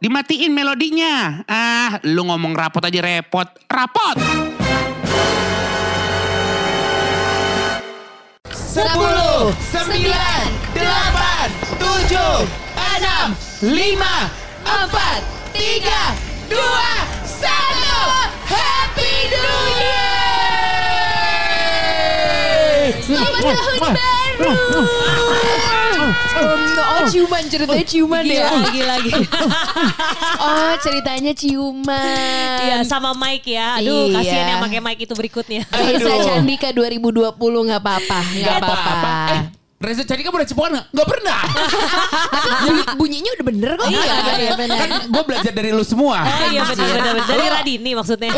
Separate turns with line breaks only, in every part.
dimatiin melodinya. Ah, lu ngomong rapot aja repot. Rapot!
Sepuluh, sembilan, delapan, tujuh, enam, lima, empat, tiga, dua, satu. Happy New Year!
Selamat tahun baru. Oh ciuman ceritanya ciuman ya.
Lagi-lagi.
Oh ceritanya ciuman.
Iya sama Mike ya. Aduh
Iya.
kasihan yang pakai Mike itu berikutnya.
Reza Candika 2020 nggak apa-apa, nggak apa-apa.
Reza Candika pernah cipokan gak? Gak pernah.
Bunyi- bunyinya udah bener kok.
Iya, iya, bener.
kan gue belajar dari lu semua.
Oh iya benar-benar. Dari Radini maksudnya.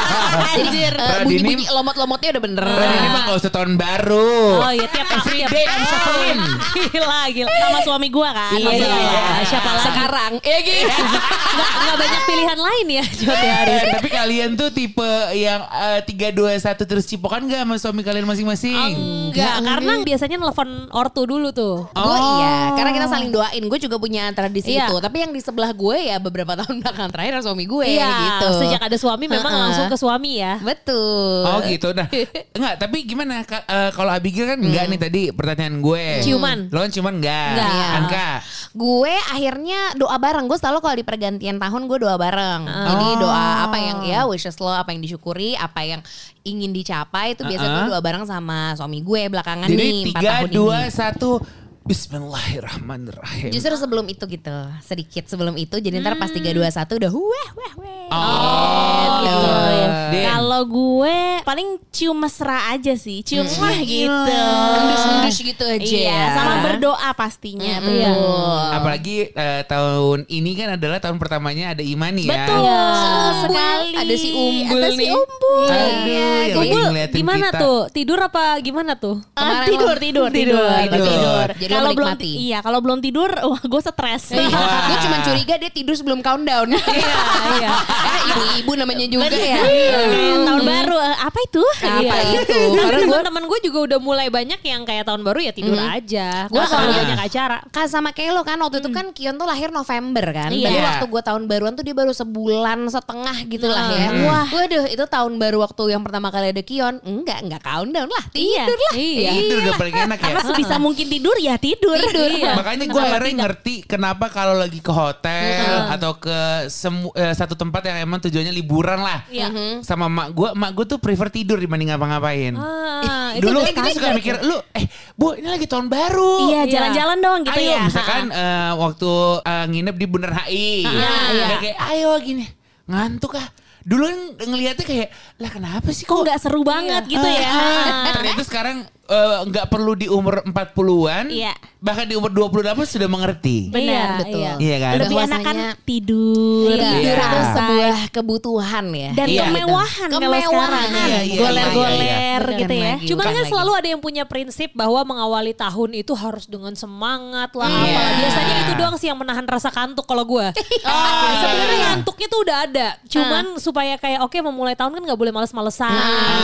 Anjir.
Radini-
bunyi-bunyi lomot-lomotnya udah bener.
Dan ini mah gak usah tahun baru.
Oh iya tiap
Every
tiap
day I'm shuffling.
Gila gila. Sama suami gua kan.
Iya, iya.
Siapa lagi?
Sekarang. Ya gitu.
Nggak banyak pilihan lain ya. Jod ya.
Tapi kalian tuh tipe yang eh, tiga dua satu terus cipokan gak sama suami kalian masing-masing?
Enggak, karena biasanya nelfon ortu dulu tuh.
Gue iya, karena kita saling doain. Gue juga punya tradisi
Iya.
itu. Tapi yang di sebelah gue ya beberapa tahun belakangan terakhir suami gue
Iya,
gitu.
sejak ada suami memang
Heeh.
langsung ke suami ya.
Betul.
Oh gitu Nah Enggak tapi gimana Ka- eh, Kalau Abigail kan enggak nih tadi pertanyaan gue
Ciuman.
Lo kan ciuman enggak
Enggak.
Iya.
Anka
Gue akhirnya doa bareng. Gue selalu kalau di pergantian tahun gue doa bareng. Jadi doa apa yang ya wishes lo, apa yang disyukuri, apa yang ingin dicapai itu biasanya gue
Uh-uh.
doa bareng sama suami gue belakangan
Jadi
nih empat
tiga
tahun
dua
ini.
satu Bismillahirrahmanirrahim
Justru sebelum itu gitu, sedikit sebelum itu. Jadi ntar pas tiga dua satu udah wah wah wah.
Oh,
gitu ya.
Den.
Kalau gue paling cium mesra aja sih, cium wah gitu.
Endus-endus gitu aja
Iya,
ya.
sama berdoa pastinya.
Mm,
Iya.
betul.
Apalagi eh, tahun ini kan adalah tahun pertamanya ada Imani ya
Betul
Umbul.
sekali.
Ada si Umbul
Ada si
nih.
Umbul.
Aduh,
Iya,
yang lagi
Umbul
ngeliatin
gimana
kita.
tuh? Tidur apa gimana tuh?
Kemarin
Ah, tidur,
lo-
tidur,
tidur,
tidur,
tidur.
Jadi
Kalau belum, iya, kalau belum tidur, wah gue stres.
Gue cuma curiga dia tidur sebelum countdown.
Iya, iya.
Eh, Ibu-ibu namanya juga ya.
Kayak tahun baru eh, apa itu?
Apa
Iya.
itu?
Karena
gua-
teman-teman gue juga udah mulai banyak yang kayak tahun baru ya tidur aja.
Gua
Gua soalnya
soalnya-
banyak acara.
Kan sama kayak lo kan waktu itu kan Kion tuh lahir November kan.
Iya.
Jadi waktu gue tahun baruan tuh dia baru sebulan setengah gitu lah ya.
Hmm.
Wah. Waduh itu tahun baru waktu yang pertama kali ada Kion. Enggak, enggak countdown lah. Tidur lah.
Iya.
Tidur udah paling enak ya
Karena sebisa mungkin tidur ya tidur. Iya.
Makanya gue akhirnya ngerti kenapa kalau lagi ke hotel atau ke semu- eh, satu tempat yang emang tujuannya liburan lah.
Iya.
Sama mak gue, mak gue tuh prefer tidur dibanding ngapa-ngapain.
Ah,
Dulu
dari
kita suka mikir, lu eh bu ini lagi tahun baru.
Iya, jalan-jalan dong gitu
ayo,
ya.
misalkan eh, waktu eh, nginep di Bundaran HI.
Iya, iya.
Kayak, kayak, ayo gini, ngantuk ah. Dulu kan ngelihatnya kayak, lah kenapa sih
Kok nggak seru banget gitu ya?
Ah, Ternyata sekarang eh, nggak perlu di umur 40-an,
Iya.
bahkan di umur 28 sudah mengerti.
Benar,
Iya, betul.
Iya kan?
Lebih
Bahwasanya-
enakan tidur.
Tidur
Iya.
itu sebuah kebutuhan ya.
dan
Iya.
kemewahan kalau
Kemewahan.
sekarang
Iya, iya, iya,
goler-goler
iya.
gitu
Bukan
ya.
lagi,
Cuman
bukan
kan
lagi.
selalu ada yang punya prinsip bahwa mengawali tahun itu harus dengan semangat lah.
Iya.
apalah. Biasanya itu doang sih yang menahan rasa kantuk kalau gue.
Ah.
Sebenarnya ngantuknya tuh udah ada. Cuman supaya kayak oke memulai tahun kan nggak boleh males-malesan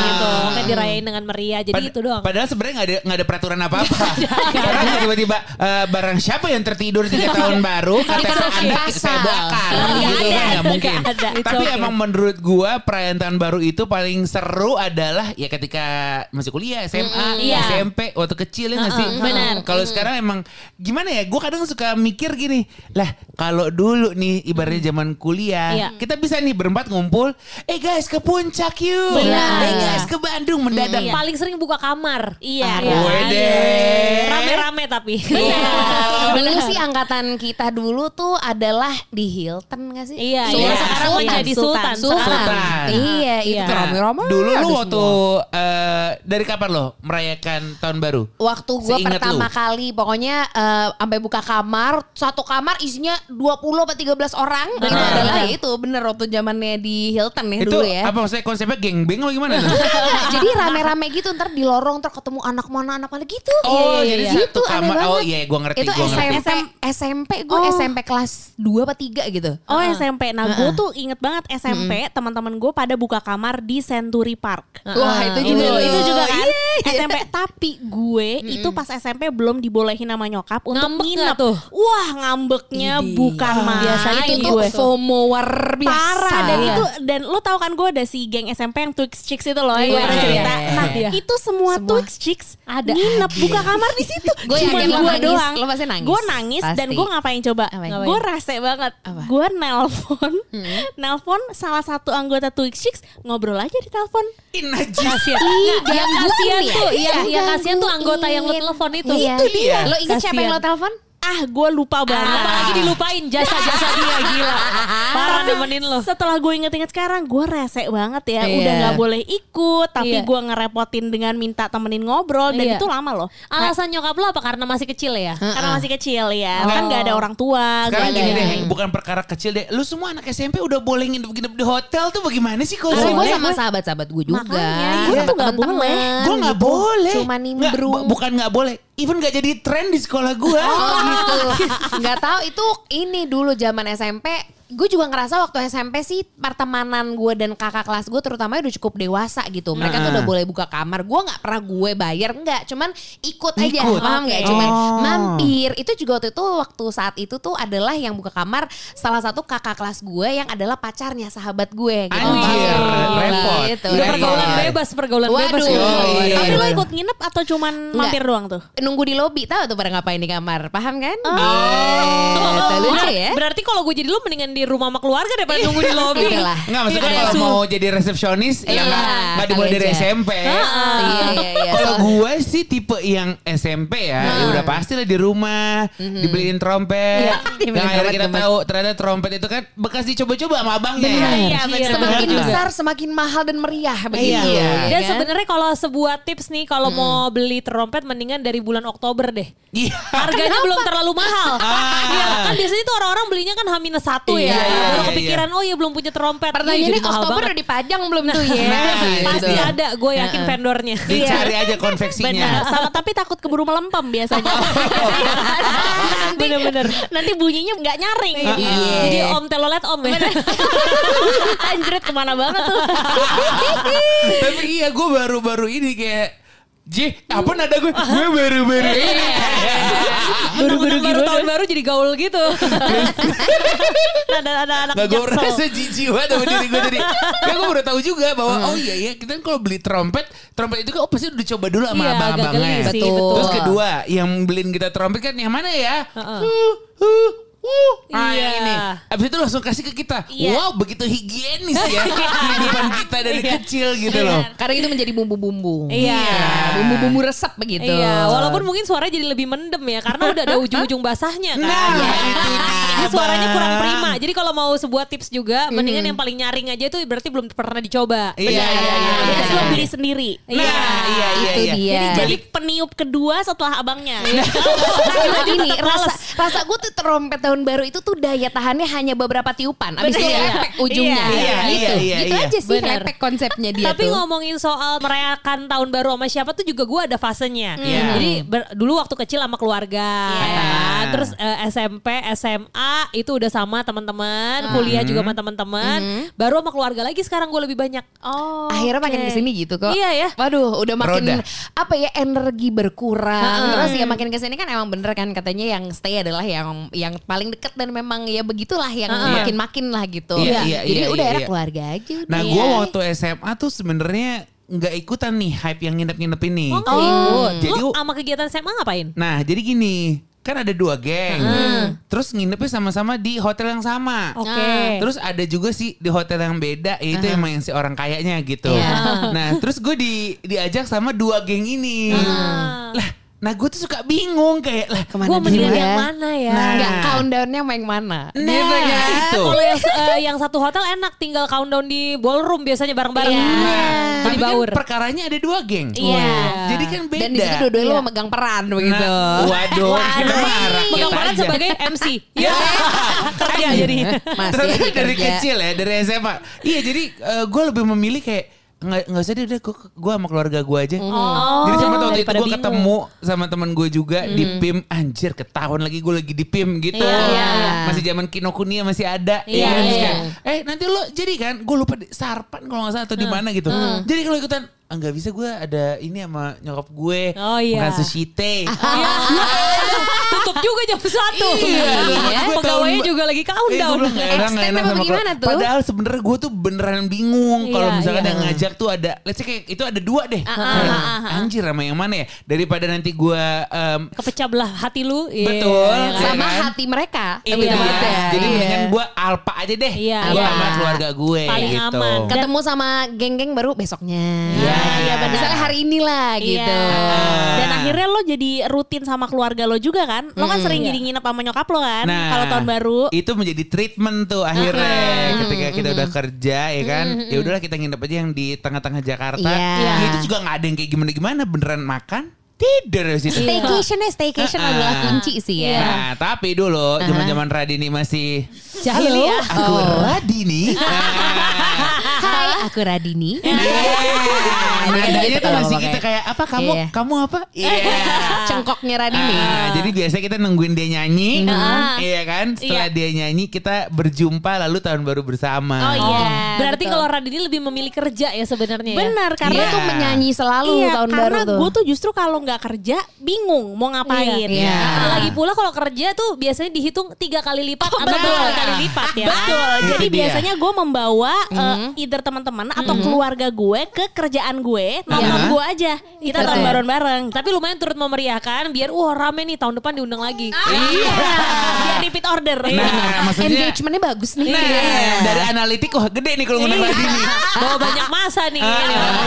gitu. Kayak dirayain dengan meriah. Jadi
Pad-
itu doang.
Padahal sebenarnya nggak ada nggak ada peraturan apa-apa. Karena tiba-tiba eh, barang siapa yang tertidur tiga tahun baru kata anda saya bakar
Nggak
gitu
ada,
kan nggak mungkin.
nggak ada. It's
Tapi
okay.
emang menurut gua perayaan tahun baru itu paling seru adalah ya ketika masih kuliah SMA,
Iya.
SMP waktu kecil ya nggak sih.
Benar.
Kalau sekarang emang gimana ya? Gua kadang suka mikir gini, lah kalau dulu nih ibaratnya zaman kuliah,
Iya.
kita bisa nih berempat ngumpul, eh guys ke puncak yuk,
Benar.
eh guys ke Bandung mendadak.
Iya. Paling sering buka kamar. Iya.
Ah,
iya.
wede.
Rame-rame tapi.
Dulu sih angkatan kita dulu tuh adalah di Hilton gak sih?
Iya,
Sultan.
iya. Sekarang
Sultan.
menjadi Sultan.
Sultan.
Sultan.
Iya, itu
Iya.
rame-rame.
Dulu lu waktu eh, dari kapan lo merayakan tahun baru?
Waktu gue
Seingat
pertama
lu.
kali pokoknya eh, sampai buka kamar satu kamar isinya 20 atau 13 orang itu
Benar,
adalah ya itu bener waktu zamannya di Hilton ya
itu
dulu ya.
apa maksudnya konsepnya gengbeng apa gimana? tuh?
Jadi rame-rame gitu ntar di lorong ntar ketemu ketemu anak mana anak mana gitu.
Oh,
Iya,
jadi
iya,
Gitu,
satu
aneh
kamar. Oh iya, gue ngerti,
Itu
gue ngerti.
SMP, SMP gue
Oh.
SMP kelas 2 apa 3 gitu.
Oh SMP, nah gue tuh inget banget SMP teman-teman gue pada buka kamar di Century Park.
Wah, itu
Itu,
juga
itu juga kan
Iya.
SMP. Tapi gue itu pas SMP belum dibolehin sama nyokap untuk
Ngambek
nginep.
tuh?
Wah ngambeknya bukan main.
Biasanya itu tuh
gue.
FOMO war biasa.
Parah dan
Iya.
itu dan lo tau kan gue ada si geng SMP yang Twix Chicks itu loh yang gue
Iya,
pernah
iya,
cerita.
iya,
Nah
iya.
itu semua,
Semua.
Twix Chicks
Ada.
nginep buka kamar di situ.
Gue
Cuma gue
nangis.
doang.
Lo pasti nangis.
Gue nangis dan
Pasti.
gue ngapain coba?
Ngapain?
Gue rese banget.
Apa?
Gue nelpon, nelpon salah satu anggota Twix Chicks ngobrol aja di telepon.
Kasian. Yang kasian tuh,
Iya,
kasian tuh anggota yang lo telepon itu.
Iya.
Itu dia.
Lo inget siapa yang lo telepon?
Ah, gue lupa banget.
Apalagi dilupain jasa-jasa dia gila. Parah nemenin lo.
Setelah gue inget-inget sekarang, gue rese banget ya.
Iya.
Udah nggak boleh ikut, tapi
Iya.
gue ngerepotin dengan minta temenin ngobrol dan
Iya.
itu lama loh.
Alasan nyokap lo apa? Karena masih kecil ya?
Karena masih kecil ya, kan nggak ada orang tua.
Sekarang gini
ada-
deh, bukan perkara kecil deh. Lu semua anak SMP udah boleh nginep-nginep di hotel tuh bagaimana sih kalau
Kalau gue
boleh?
sama sahabat-sahabat gue juga.
Makanya, gue tuh nggak boleh.
Gue nggak
gitu.
boleh.
Cuma nimbrung.
bu- bukan nggak boleh. Even nggak jadi tren di sekolah gue.
Oh gitu. Nggak tahu itu ini dulu zaman SMP. Gue juga ngerasa waktu SMP sih pertemanan gue dan kakak kelas gue terutama udah cukup dewasa gitu. Mereka tuh
Nah.
udah boleh buka kamar. Gue nggak pernah gue bayar nggak. Cuman ikut aja,
Ikut.
paham nggak?
Oke.
Cuman
Oh.
mampir. Itu juga waktu itu waktu saat itu tuh adalah yang buka kamar salah satu kakak kelas gue yang adalah pacarnya sahabat gue. Gitu.
Anjir,
Oh,
repot.
Gitu.
Udah
Iya,
pergaulan
iya.
bebas, pergaulan
Waduh.
bebas.
Iya,
iya,
Tapi
iya.
lo ikut nginep atau cuman mampir doang tuh?
Nunggu di lobi tahu tuh pada ngapain di kamar, paham kan?
Oh.
Gitu, lucu ya.
Berarti kalau gue jadi lu mendingan di rumah sama keluarga daripada nunggu di lobi.
Itulah.
Enggak maksudnya
Iya,
kalau
su-
mau jadi resepsionis ya
Iya,
nggak nggak dimulai dari. SMP.
Iya, iya, iya.
Kalau
So-
gue sih tipe yang SMP ya, ya udah pasti lah di rumah dibeliin trompet.
Iya,
Yang akhirnya kita tahu ternyata trompet itu kan bekas dicoba-coba sama abangnya ya.
Iya.
Semakin besar semakin mahal dan meriah begitu.
Iya.
Dan
kan?
sebenarnya kalau sebuah tips nih kalau mau beli trompet mendingan dari bulan Oktober deh.
Iya.
Harganya belum terlalu mahal.
Ah.
Iya, kan biasanya tuh orang-orang belinya kan H satu ya.
Iya, iya,
Baru
iya,
kepikiran oh iya belum punya trompet.
Pertanyaannya Oktober udah dipajang belum tuh ya?
Nah,
Gitu.
Pasti ada, gue yakin
Heeh.
vendornya.
Dicari aja
Benar,
konveksinya.
sama tapi takut keburu melempem biasanya. nanti,
Bener-bener.
nanti bunyinya nggak nyaring.
Iya.
Jadi om telolet om ya.
Anjrit ke mana banget tuh.
Tapi iya gue baru-baru ini kayak J, apa nada gue? Gue baru-baru ini.
Baru-baru baru tahun baru jadi gaul gitu. ada ada anak
Gak gue rasa jijik banget sama diri gue tadi. Ya gue baru tahu juga bahwa oh iya iya kita kan kalau beli trompet, trompet itu kan oh pasti udah coba dulu sama
Iya,
abang-abangnya.
Betul.
Terus kedua yang beliin kita trompet kan yang mana ya?
Heeh.
Uh, uh, uh. Ah,
Iya.
ini. Abis itu langsung kasih ke kita.
Iya.
Wow begitu higienis ya kehidupan kita dari kecil gitu loh.
Karena itu menjadi bumbu-bumbu.
Iya.
Bumbu-bumbu resep begitu.
Iya, walaupun mungkin suaranya jadi lebih mendem ya karena udah ada ujung-ujung basahnya kan.
Nah,
Iya.
itu dia,
Jadi suaranya kurang prima. Jadi kalau mau sebuah tips juga, mendingan yang paling nyaring aja itu berarti belum pernah dicoba.
Iya, iya, iya, iya, iya.
beli sendiri.
Nah, iya, iya,
itu
iya.
dia.
Jadi jadi peniup kedua setelah abangnya.
Karena gini, rasa rasa gue tuh trompet tahun baru itu tuh daya tahannya hanya beberapa tiupan. Abis itu lepek ujungnya.
Iya, iya,
gitu.
iya, iya,
gitu
iya.
aja sih
Bener.
lepek konsepnya dia
Tapi
tuh.
ngomongin soal merayakan tahun baru sama siapa tuh juga gue ada fasenya.
Iya.
Jadi ber- dulu waktu kecil sama keluarga,
Iya.
ya kan? Terus eh, SMP, SMA itu udah sama teman-teman, kuliah juga sama teman-teman. Baru sama keluarga lagi sekarang gue lebih banyak.
Oh.
Akhirnya makin
oke.
ke sini gitu kok.
Iya ya.
Waduh, udah makin
Roda.
apa ya energi berkurang.
Ha-ha.
Terus ya makin ke sini kan emang bener kan katanya yang stay adalah yang yang paling deket dan memang ya begitulah yang makin-makin lah gitu.
Iya, iya,
Jadi
iya,
udah
iya,
era
iya.
keluarga aja. udah.
Nah
Iya.
gue waktu SMA tuh sebenarnya nggak ikutan nih hype yang nginep-nginep ini.
Oh, nggak ikut.
Jadi
Lu sama kegiatan SMA ngapain?
Nah jadi gini kan ada dua geng, terus nginepnya sama-sama di hotel yang sama.
Oke.
Ah.
Terus ada juga sih di hotel yang beda, itu emang yang si orang kayanya gitu.
Iya.
Nah terus gue di diajak sama dua geng ini. Lah, nah gue tuh suka bingung kayak lah
Ke mana
Gue mendingan
dulu
yang
ya?
mana ya?
Nah.
Enggak, countdownnya main mana?
Nah,
Gitu kan?
itu.
Kalau yang eh, yang satu hotel enak tinggal countdown di ballroom biasanya bareng-bareng.
Iya.
Jadi
Tapi kan
baur.
perkaranya ada dua geng.
Iya.
Jadi kan beda.
Dan di situ dua-duanya
Iya.
lo memegang peran begitu.
Nah, waduh, kita marah.
Pegang peran sebagai MC. Iya. Kerja jadi.
Masih aja
dari
kerja.
kecil ya, dari SMA. Iya, jadi gue lebih memilih kayak nggak nggak usah deh udah gue sama keluarga gue aja.
Oh,
Jadi sempat waktu itu gue ketemu sama teman gue juga di PIM anjir ketahuan lagi gue lagi di PIM gitu.
Iya, iya.
Masih zaman Kinokuniya masih ada.
Iya,
ya kan? Kayak, eh nanti lo jadi kan gue lupa di Sarpan kalau nggak salah atau di mana gitu. Jadi kalau ikutan ah, nggak bisa gue ada ini sama nyokap gue.
Oh, iya.
Makan sushi teh.
Iya. Tutup juga jam satu.
Iya,
Iya.
gue
Pegawainya
tahun-
juga lagi
Eh,
countdown.
bilang nggak enak, nggak
Extend
enak
apa gimana tuh?
Padahal sebenarnya gue tuh beneran bingung kalau
Iya,
misalkan
iya.
yang ngajak tuh ada, let's say kayak itu ada dua deh.
ah, ah, ah.
Anjir sama yang mana ya? Daripada nanti gue
Kepecah belah hati lu. Iya,
Betul.
ya?
Sama
kan?
hati mereka.
Iya.
Lebih tepatnya.
Jadi
Iya.
mendingan gue alpa aja deh.
Iya,
iya.
sama keluarga gue
Paling
gitu.
aman. Kan-
ketemu sama geng-geng baru besoknya.
Iya.
iya. Misalnya hari inilah gitu.
Iya. Dan akhirnya lo jadi rutin sama keluarga lo juga kan? Lo kan sering
Iya.
jadi nginep sama nyokap lo kan?
Nah,
Kalau tahun baru.
itu menjadi treatment tuh akhirnya ketika kita udah kerja ya kan ya udahlah kita nginep aja yang di tengah-tengah Jakarta
Iya.
Ya, itu juga nggak ada yang kayak gimana-gimana beneran makan tidur di situ
Staycation ya, staycation
Ah.
adalah kunci sih ya.
Nah, tapi dulu zaman-zaman Radini masih
Jahil ya.
aku Radini.
Hai, aku Radini.
Nah, nadanya tuh masih kita kayak apa kamu
Iya.
kamu apa? Iya.
Cengkoknya Radini.
Ah, jadi biasa kita nungguin dia nyanyi,
Ah.
iya kan? Setelah dia nyanyi kita berjumpa lalu tahun baru bersama.
Oh iya.
Berarti
betul.
kalau Radini lebih memilih kerja ya sebenarnya ya.
Benar karena
Iya.
tuh menyanyi selalu
iya,
tahun
karena
baru tuh.
gue tuh justru kalau nggak kerja bingung mau ngapain.
Iya.
Nah, Lagi pula kalau kerja tuh biasanya dihitung tiga kali lipat atau
betul.
dua kali lipat ya.
Betul. Jadi biasanya gue membawa eh, either teman-teman atau keluarga gue ke kerjaan gue nonton
Iya.
gue aja. Kita
Betul.
tahun baruan bareng.
Tapi lumayan turut memeriahkan biar wah rame nih tahun depan diundang lagi.
Iya.
Repeat order.
Nah, maksudnya
Engagementnya bagus nih.
Nah, dari analitik wah gede nih kalau ngundang
Iya.
Radini.
Bawa banyak masa nih.
Ah,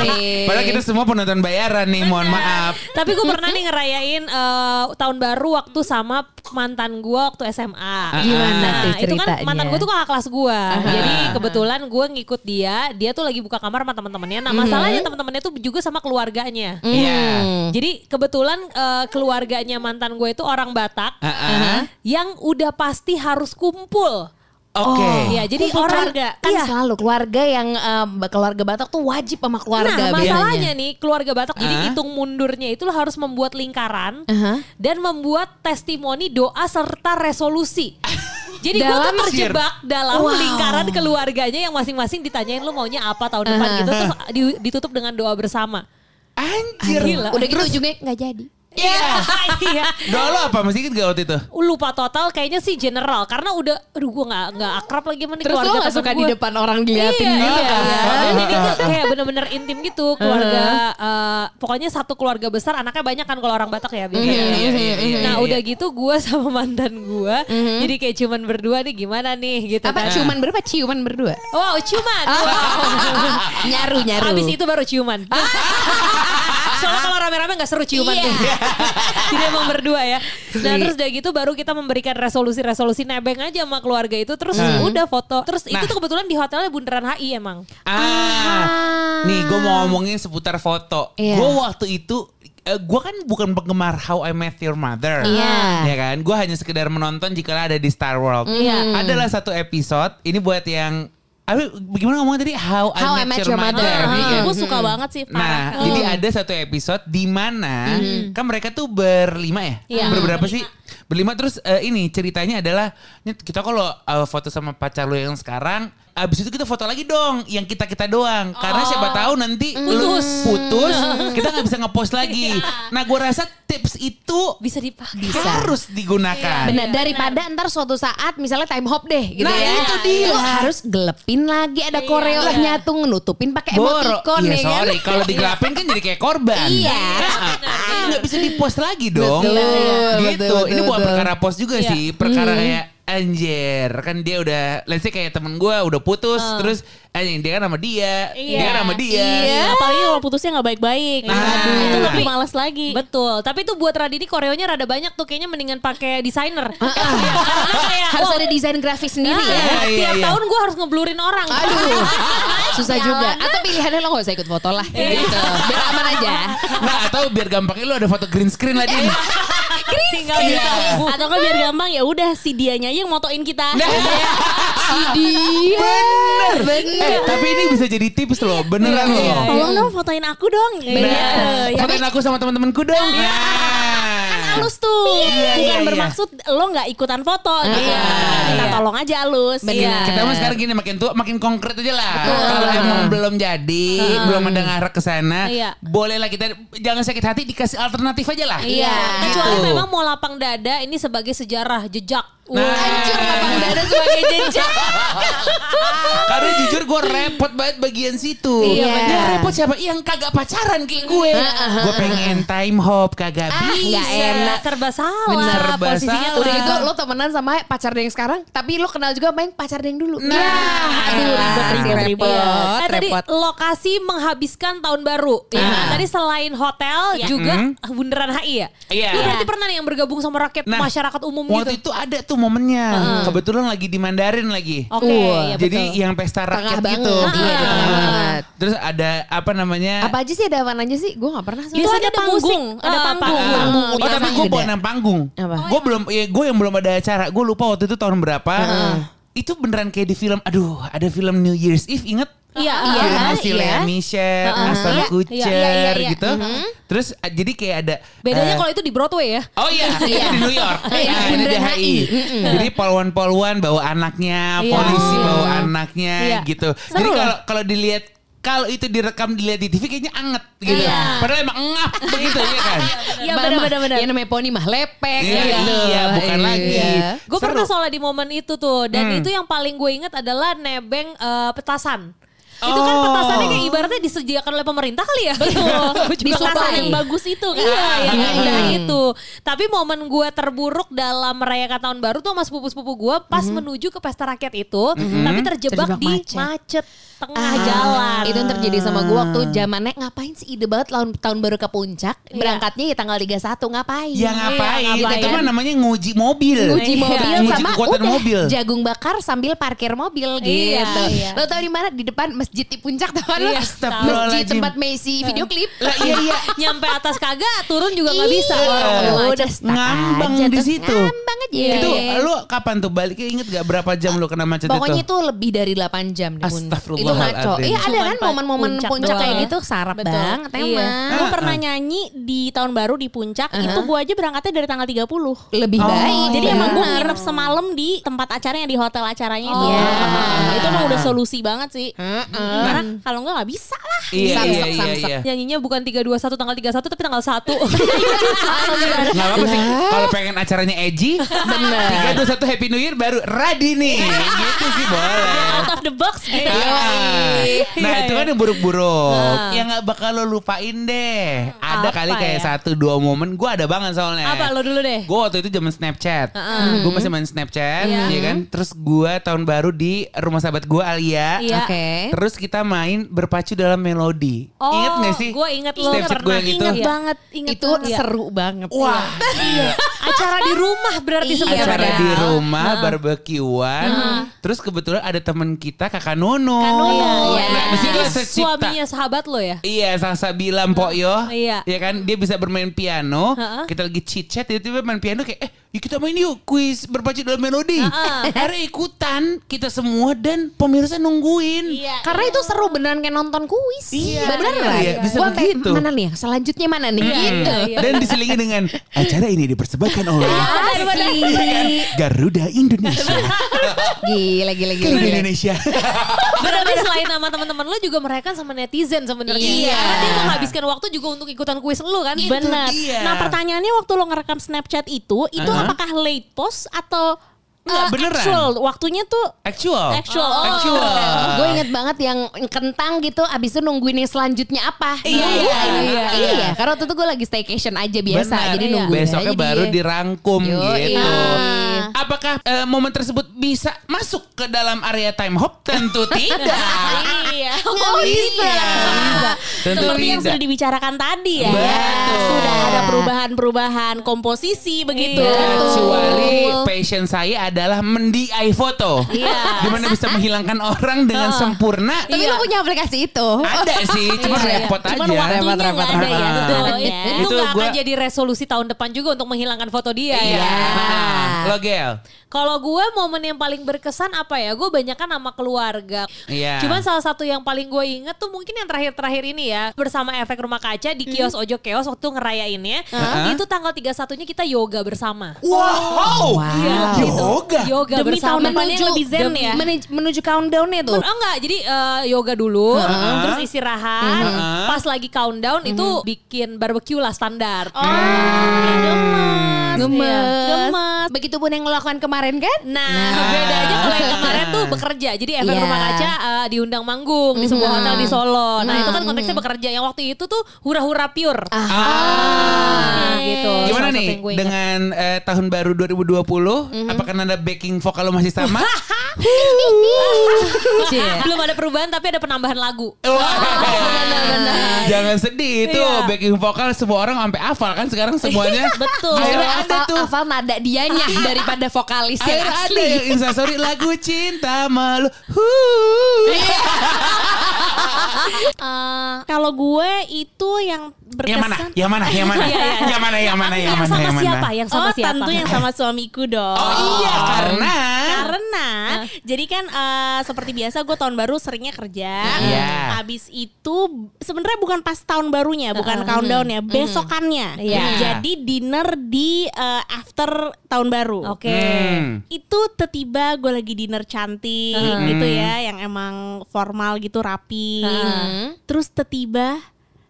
Iya.
Padahal kita semua penonton bayaran nih, mohon maaf.
Tapi gue pernah nih ngerayain eh, tahun baru waktu sama mantan gue waktu SMA.
Gimana
Nah,
tuh
itu kan
ceritanya?
mantan gue tuh kakak kelas gue. Jadi kebetulan gue ngikut dia. Dia tuh lagi buka kamar sama teman-temannya. Nah masalahnya teman-temannya tuh juga sama keluarganya.
Iya.
Jadi kebetulan eh, keluarganya mantan gue itu orang Batak
Ah, ah.
yang udah pasti harus kumpul.
Oke.
Iya, jadi
Kumpul
orang
keluarga.
Kan
Iya.
selalu keluarga yang em, keluarga Batak tuh wajib sama keluarga
Nah
biasanya.
masalahnya nih keluarga Batak jadi
Ah.
hitung mundurnya itu lo harus membuat lingkaran
Aha.
dan membuat testimoni doa serta resolusi. Jadi gue tuh
Dalam-
terjebak dalam
Wow.
lingkaran keluarganya yang masing-masing ditanyain lu maunya apa tahun depan gitu terus di- ditutup dengan doa bersama.
Anjir.
Gila.
Udah gitu ujungnya nggak jadi.
Iya.
Iya.
Doa lo apa? Masih inget gak waktu itu?
Lupa total kayaknya sih general karena udah aduh gue nggak nggak akrab lagi sama nih
Terus lo
keluarga
gak suka di
gua.
depan orang diliatin
iya,
gitu
iya,
kan?
iya. Dan ini tuh kayak bener-bener intim gitu keluarga. eh, pokoknya satu keluarga besar anaknya banyak kan kalau orang Batak ya. biasanya.
Iya, iya, iya, iya,
Nah
iya.
udah gitu gue sama mantan gue jadi kayak cuman berdua nih gimana nih gitu
Apa
kan.
ciuman berapa? Ciuman berdua?
Wow cuman.
nyaru nyaru.
Habis itu baru ciuman. Soalnya kalau rame-rame gak seru ciuman
Iya.
tuh. Jadi emang berdua ya. Nah terus udah gitu baru kita memberikan resolusi-resolusi nebeng aja sama keluarga itu. Terus udah foto. Terus itu
Nah.
tuh kebetulan di hotelnya Bundaran HI emang.
Ah, nih gue mau ngomongin seputar foto.
Iya.
Gue waktu itu, gue kan bukan penggemar How I Met Your Mother.
Iya.
Ya kan, gue hanya sekedar menonton jika ada di Star World.
Iya.
Adalah satu episode. Ini buat yang, Abi, bagaimana ngomong tadi? How,
How I Met Your Mother.
Iya.
gue suka banget sih.
Nah,
parah.
jadi ada satu episode di mana kan mereka tuh berlima ya?
Iya.
Berberapa sih? Berlima terus eh, ini ceritanya adalah "Nyet, kita kalau eh, foto sama pacar lu yang sekarang Abis itu kita foto lagi dong, yang kita kita doang. Karena siapa tahu nanti lu
Putus.
putus, kita nggak bisa ngepost lagi. Nah, gue rasa tips itu
Bisa dipakai.
Bisa.
harus digunakan.
Benar, daripada ntar suatu saat misalnya time hop deh gitu
Nah,
ya.
itu dia.
Lo harus gelepin lagi ada koreo
Iya.
nyatung nutupin pakai emoticon
iya
ya kan.
sorry, kalau digelapin kan jadi kayak korban.
Iya.
Nggak bisa dipost lagi dong.
Betul,
gitu.
betul,
Ini bukan
betul.
perkara post juga
Iya.
sih, perkara kayak anjir kan dia udah let's say kayak temen gue udah putus terus anjing dia kan sama dia dia kan sama dia
Iya, apalagi kalau putusnya nggak baik-baik.
Nah.
Aduh, itu lebih males lagi.
Betul, tapi itu buat Radini koreonya rada banyak tuh kayaknya mendingan pakai desainer. Iya, Karena kayak
Harus
oh,
ada desain grafis sendiri
nah,
ya.
Iya, iya,
tiap
iya.
tahun gue harus ngeblurin orang.
Aduh, susah juga. Atau pilihannya lo gak usah ikut foto lah. Gitu. Biar aman aja.
nah atau biar gampangnya lu ada foto green screen lah
Iya.
din
tinggal
Iya.
bisa.
Atau kan biar gampang ya udah si dianya yang motoin kita.
Nah.
Si dia. Bener. Bener.
Eh, tapi ini bisa jadi tips loh, beneran
Iya,
loh.
iya,
Tolong dong fotoin aku dong.
Nah,
Iya. Ya
fotoin aku sama teman-temanku dong.
Iya.
Nah.
halus tuh.
Iya,
Bukan
iya, iya.
bermaksud lo nggak ikutan foto gitu.
Iya.
Kita
Iya.
tolong aja halus.
Bener.
Iya.
Kita mah sekarang gini makin tua makin konkret aja lah. Kalau emang belum jadi, belum ada ngarah ke sana,
Iya.
bolehlah kita jangan sakit hati dikasih alternatif aja lah.
Iya,
Gitu.
kecuali memang mau lapang dada ini sebagai sejarah jejak.
Nah.
Hancur lapang dada sebagai jejak.
Karena jujur gue repot banget bagian situ.
Iya,
Yang
benar.
repot siapa? Yang kagak pacaran kayak gue. gue pengen time hop kagak
Ah,
bisa.
nggak enak.
serba salah.
Bener. Serba
posisinya
salah.
Udah gitu lo temenan sama pacar dia yang sekarang, tapi lo kenal juga main pacar dia yang dulu.
Nah.
Ya, aduh
Ribet,
ribet,
ribet,
repot.
Eh, tadi
repot.
lokasi menghabiskan tahun baru. Ya, kan? Tadi selain hotel juga bundaran HI ya.
Iya.
Lu berarti pernah nih yang bergabung sama rakyat
Nah,
masyarakat umum
Waktu
gitu.
itu ada tuh momennya. Kebetulan lagi di Mandarin lagi.
Oke,
Wah,
ya
Jadi
betul.
yang pesta rakyat
banget.
gitu.
Iya, di tengah banget.
Terus ada apa namanya?
Apa aja sih ada apa aja sih? Gue gak pernah
Itu ada
ada
panggung,
musik.
ada
Ah,
panggung.
Ah,
Panggung
oh tapi gue panggung. Gue belum, ya, gue yang belum ada acara. Gue lupa waktu itu tahun berapa. Itu beneran kayak di film. Aduh, ada film New Year's Eve inget?
Iya,
Iya. Iya.
si Lea Michelle, Aston
iya.
Kutcher
Iya, iya, iya, iya.
gitu. Terus ah, jadi kayak ada.
Bedanya
eh,
kalau itu di Broadway ya.
Oh iya, itu
Iya.
di New York.
Iya,
Nah, ini di HI. Jadi polwan-polwan bawa anaknya,
Iya.
polisi
Oh.
bawa anaknya
Iya.
gitu.
Seru
Jadi kalau kalau dilihat kalau itu direkam dilihat di TV kayaknya anget gitu.
Iya.
Padahal emang ngap begitu ya kan.
Iya benar-benar benar.
Yang namanya poni mah lepek
Iya,
gitu.
iya, bukan lagi.
Gue pernah soalnya di momen itu tuh dan
Hmm.
itu yang paling gue inget adalah nebeng eh, petasan. Itu kan
Oh.
petasannya kayak ibaratnya disediakan oleh pemerintah kali ya. Betul.
Petasan yang bagus itu kan.
Iya, yang
Ah.
indah itu. Tapi momen gue terburuk dalam merayakan tahun baru tuh sama sepupu-sepupu gue pas menuju ke pesta rakyat itu, tapi terjebak,
Terjebak
di
macet.
macet, tengah
Ah,
jalan.
Itu yang terjadi sama gue waktu zamannya ngapain sih ide banget tahun, tahun baru ke puncak.
Iya.
Berangkatnya ya tanggal 31 ngapain?
Ya ngapain?
Iya, ngapain.
Itu mah namanya nguji mobil.
Nguji mobil
Nguji
sama
kekuatan
udah
mobil.
jagung bakar sambil parkir mobil
Iya,
gitu.
iya.
Lo tau di mana? Di depan masjid di puncak tau kan lo?
Iya.
Masjid tempat Messi video klip.
Lah iya iya.
Nyampe atas kagak, turun juga nggak bisa.
Iya,
Orang udah
Ngambang di situ.
Ngambang aja.
Itu lu kapan tuh balik? Ingat gak berapa jam lu kena macet
Pokoknya
itu?
itu lebih dari 8 jam di. Itu ngaco. Iya ada kan momen-momen
puncak
puncak, kayak gitu sarap
Betul.
banget
Iya.
emang.
Gue
Ah,
pernah
ah.
nyanyi di tahun baru di puncak itu gue aja berangkatnya dari tanggal 30.
Lebih
Oh.
baik.
Jadi
benar.
emang gue nginep semalam di tempat acaranya di hotel acaranya itu.
Iya.
Nah, itu emang udah solusi banget sih.
Heeh.
Karena kalau enggak nggak bisa lah.
Iya
Samsek,
iya iya.
samsek.
iya.
Nyanyinya bukan 321 tanggal 31 tapi tanggal 1.
Nggak apa-apa sih. Kalau pengen acaranya edgy,
Bener.
tiga dua satu Happy New Year baru ready nih. gitu sih boleh.
Out of the box gitu.
Ah. Nah
Iya,
itu kan
iya.
yang buruk-buruk
Nah.
Yang gak bakal lo lupain deh Ada
Apa
kali kayak
ya?
satu dua momen Gue ada banget soalnya
Apa lo dulu deh?
Gue waktu itu zaman Snapchat Gue masih main Snapchat
Iya.
ya kan Terus gue tahun baru di rumah sahabat gue Alia
Iya.
Oke.
Terus kita main berpacu dalam melodi
Oh,
Ingat gak sih?
gue inget lo
Snapchat gue
pernah.
yang itu
Ingat
Iya.
banget, ingat
Itu
banget.
seru banget.
Wah
Acara di rumah berarti
Iya,
sebenarnya.
acara
padahal.
di rumah barbekyuan terus kebetulan ada temen kita kakak Nono
Kak Nono,
Iya.
nah di situ
Jadi
tercipta
suaminya sahabat lo ya?
Iya, Sasa bilang Pok Yo.
Iya.
Ya kan, dia bisa bermain piano.
Heeh.
Kita lagi chit chat, tiba-tiba main piano kayak, eh, yuk kita main yuk kuis berpacu dalam melodi.
Heeh.
Akhirnya ikutan kita semua dan pemirsa nungguin.
Iya.
Karena itu seru beneran kayak nonton kuis.
Iya,
Beneran.
iya, bisa
Gua
begitu.
Mana nih? Selanjutnya mana nih? Gitu.
iya.
Dan diselingi dengan acara ini dipersembahkan oleh
Asli.
Garuda Indonesia.
Gila, gila, gila.
Garuda. Indonesia.
Berarti selain nama teman-teman lo juga merayakan sama netizen sebenarnya.
Iya.
Karena dia menghabiskan waktu juga untuk ikutan kuis lo kan.
Benar. Nah pertanyaannya waktu lo ngerekam Snapchat itu, itu
Aha.
apakah late post atau
Enggak,
uh,
beneran.
actual? Waktunya tuh
Actual.
actual.
Oh,
Oh.
Actual.
Gue inget banget yang kentang gitu abis itu nungguin yang selanjutnya apa
Iya,
Nungguin.
iya,
iya karena waktu itu gue lagi staycation aja biasa
Benar.
jadi
Iya.
nungguin
Besoknya
aja
baru dirangkum
Yoi.
gitu.
Ah.
Apakah eh, momen tersebut bisa masuk ke dalam area time hop? Tentu tidak.
Iya.
Oh, bisa.
Iya. Tentu
Seperti yang
tidak.
sudah dibicarakan tadi ya.
Betul.
Sudah ada perubahan-perubahan komposisi begitu.
Iya.
Kecuali passion saya adalah mendiai foto.
Iya.
Di mana bisa menghilangkan orang dengan sempurna.
tapi
Iya.
lu punya aplikasi itu
Ada sih, cuma
Iya, iya.
repot
Cuman
aja.
waktunya
Repot, repot,
ada ya.
Betul.
sebenarnya.
Itu
Itu
nggak akan
gua-
jadi resolusi tahun depan juga untuk menghilangkan foto dia
Iya.
ya.
Lo Ger, Del.
Kalau gue momen yang paling berkesan apa ya? Gue banyak kan sama keluarga.
Iya.
Cuman salah satu yang paling gue inget tuh mungkin yang terakhir-terakhir ini ya. Bersama efek rumah kaca di kios Ojo Keos waktu ngerayainnya.
Heeh.
Itu tanggal 31-nya kita yoga bersama.
Wow.
Wow.
Yoga.
Yoga
Demi
bersama.
tahun depannya yang lebih zen ya.
menuju, menuju countdownnya tuh.
Oh enggak, jadi eh, yoga dulu,
Heeh.
terus istirahat.
Heeh.
Pas lagi countdown itu bikin barbecue lah standar.
Oh, gemes.
Gemes.
Iya. Gemes.
Begitupun yang lo lakukan kemarin kan?
Nah, bedanya kalau yang kemarin tuh bekerja. Jadi efek
Iya.
rumah kaca eh, diundang manggung di sebuah hotel di Solo. Nah, itu kan konteksnya bekerja. Yang waktu itu tuh hura-hura pure.
Ah.
Ah, gitu.
Gimana nih
yang
dengan eh, tahun baru 2020? Apakah nada backing vokal lo masih sama?
Belum ada perubahan tapi ada penambahan lagu.
Wah. Jangan sedih itu
Iya.
backing vokal semua orang sampai hafal kan sekarang semuanya.
Betul.
Akhirnya ada tuh.
hafal nada dianya daripada vokalis yang
Akhirnya ada
asli.
yang instastory lagu cinta malu. Huh.
Eh, kalau gue itu yang
Yang mana?
berkesan.
Yang mana? Yang mana?
Iya, iya.
Yang mana? Yang mana? Yang
Yang
mana?
sama
Yang mana?
siapa? Yang sama
oh,
siapa?
tentu yang sama suamiku dong.
Oh iya karena
Karena jadi kan eh, seperti biasa gue tahun baru seringnya kerja.
Iya.
Abis itu sebenarnya bukan pas tahun barunya, bukan countdown ya, besokannya.
Iya.
Jadi dinner di eh, after tahun baru.
Oke.
Hmm.
Itu tiba gue lagi dinner cantik
Hmm.
gitu ya, yang emang formal gitu rapi.
Hmm.
Terus tiba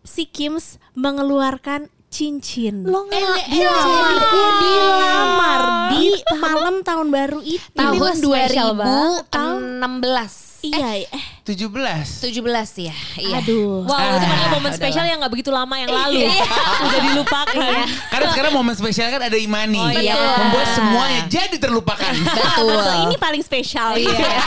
si Kims mengeluarkan cincin.
Lo
Eh,
ngelamar.
dilamar, di malam tahun baru itu.
Tahun
mah spesial banget.
2016.
Iya, eh,
17.
17 ya. Iya.
aduh.
Wow, itu
Ah,
padahal momen spesial yang gak begitu lama yang lalu. Udah dilupakan.
Karena sekarang momen spesial kan ada Imani.
Oh, iya.
Membuat semuanya jadi terlupakan.
Betul.
Betul, ini paling spesial gitu ya.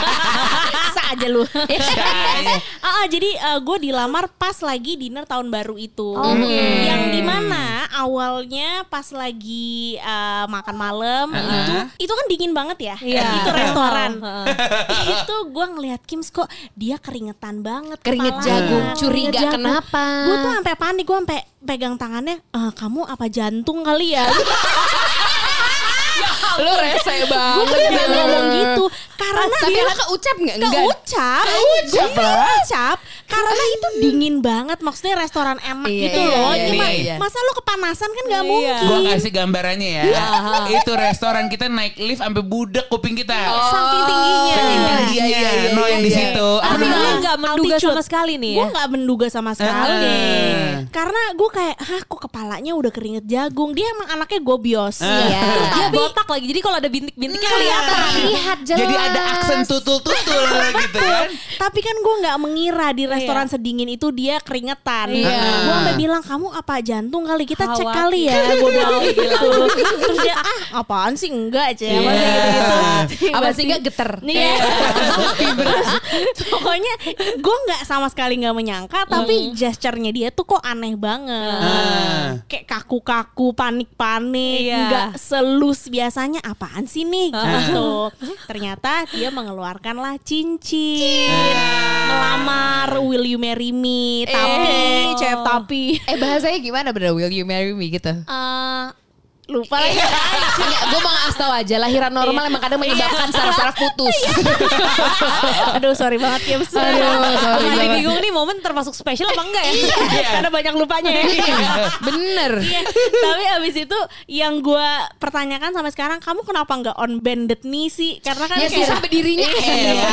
Sa aja lu.
Saya.
Ah, ah, jadi gue dilamar pas lagi dinner tahun baru itu.
Oke.
Yang di mana awalnya pas lagi eh, makan malam itu itu kan dingin banget ya.
Iya.
Itu restoran. Itu gue ngeliat Kims kok dia keringetan banget.
Keringet
kepalanya.
jagung.
Keringet
Curiga
jagung.
kenapa?
Gue tuh sampai panik, gue sampai pegang tangannya. "Eh, kamu apa jantung kali ya?
Lu rese
gue
banget.
bener ngomong gitu karena
Tapi
dia
kakak ucap gak?
Gak
Enggak.
ucap
ucap
Gue
lah.
ucap Karena itu dingin banget Maksudnya restoran enak
Iya,
gitu
iya,
loh
iya,
Cuma
iya, iya.
Masa lo kepanasan kan gak
Iya.
mungkin
Gua kasih gambarannya ya. Itu restoran kita naik lift sampai budek kuping kita.
Saking tingginya
Saking
Iya,
tingginya.
iya, iya,
no
iya,
yang di
iya.
situ.
Tapi
Aduh.
lu gak menduga sama sekali nih
Gue
ya.
gak menduga sama sekali. Karena gue kayak Hah kok kepalanya udah keringet jagung Dia emang anaknya gobios
Iya.
Terus dia botak lagi. Jadi kalau ada bintik-bintiknya kelihatan.
Terlihat jelas.
Jadi ada aksen tutul-tutul gitu kan.
Tapi kan gue nggak mengira di restoran sedingin itu dia keringetan.
Iya.
Gue sampai bilang kamu apa jantung kali kita cek
Khawatir.
kali ya. Gue bilang gitu. Terus dia ah apaan sih enggak aja.
Iya.
Masih gitu-gitu.
Apa sih gak geter?
Iya. Terus Pokoknya gue nggak sama sekali nggak menyangka, tapi gesturnya dia tuh kok aneh banget.
Ah.
Kayak kaku-kaku, panik-panik,
Iya.
nggak selus biasanya. Apaan sih nih? Gitu. Ternyata dia mengeluarkanlah cincin, melamar Will you marry me? Tapi, cewek tapi.
Eh bahasanya gimana bener? Will you marry me gitu?
eh lupa lagi.
Enggak, gue mau ngasih tau aja lahiran normal emang kadang menyebabkan saraf-saraf putus.
Aduh, sorry banget ya.
Aduh, sorry banget.
bingung nih momen termasuk spesial apa enggak ya?
Iya.
Karena banyak lupanya ya.
Bener.
Iya, tapi abis itu yang gue pertanyakan sampai sekarang kamu kenapa nggak on bended knee sih? Karena kan
Ya
kayak-
susah berdirinya.
Iya.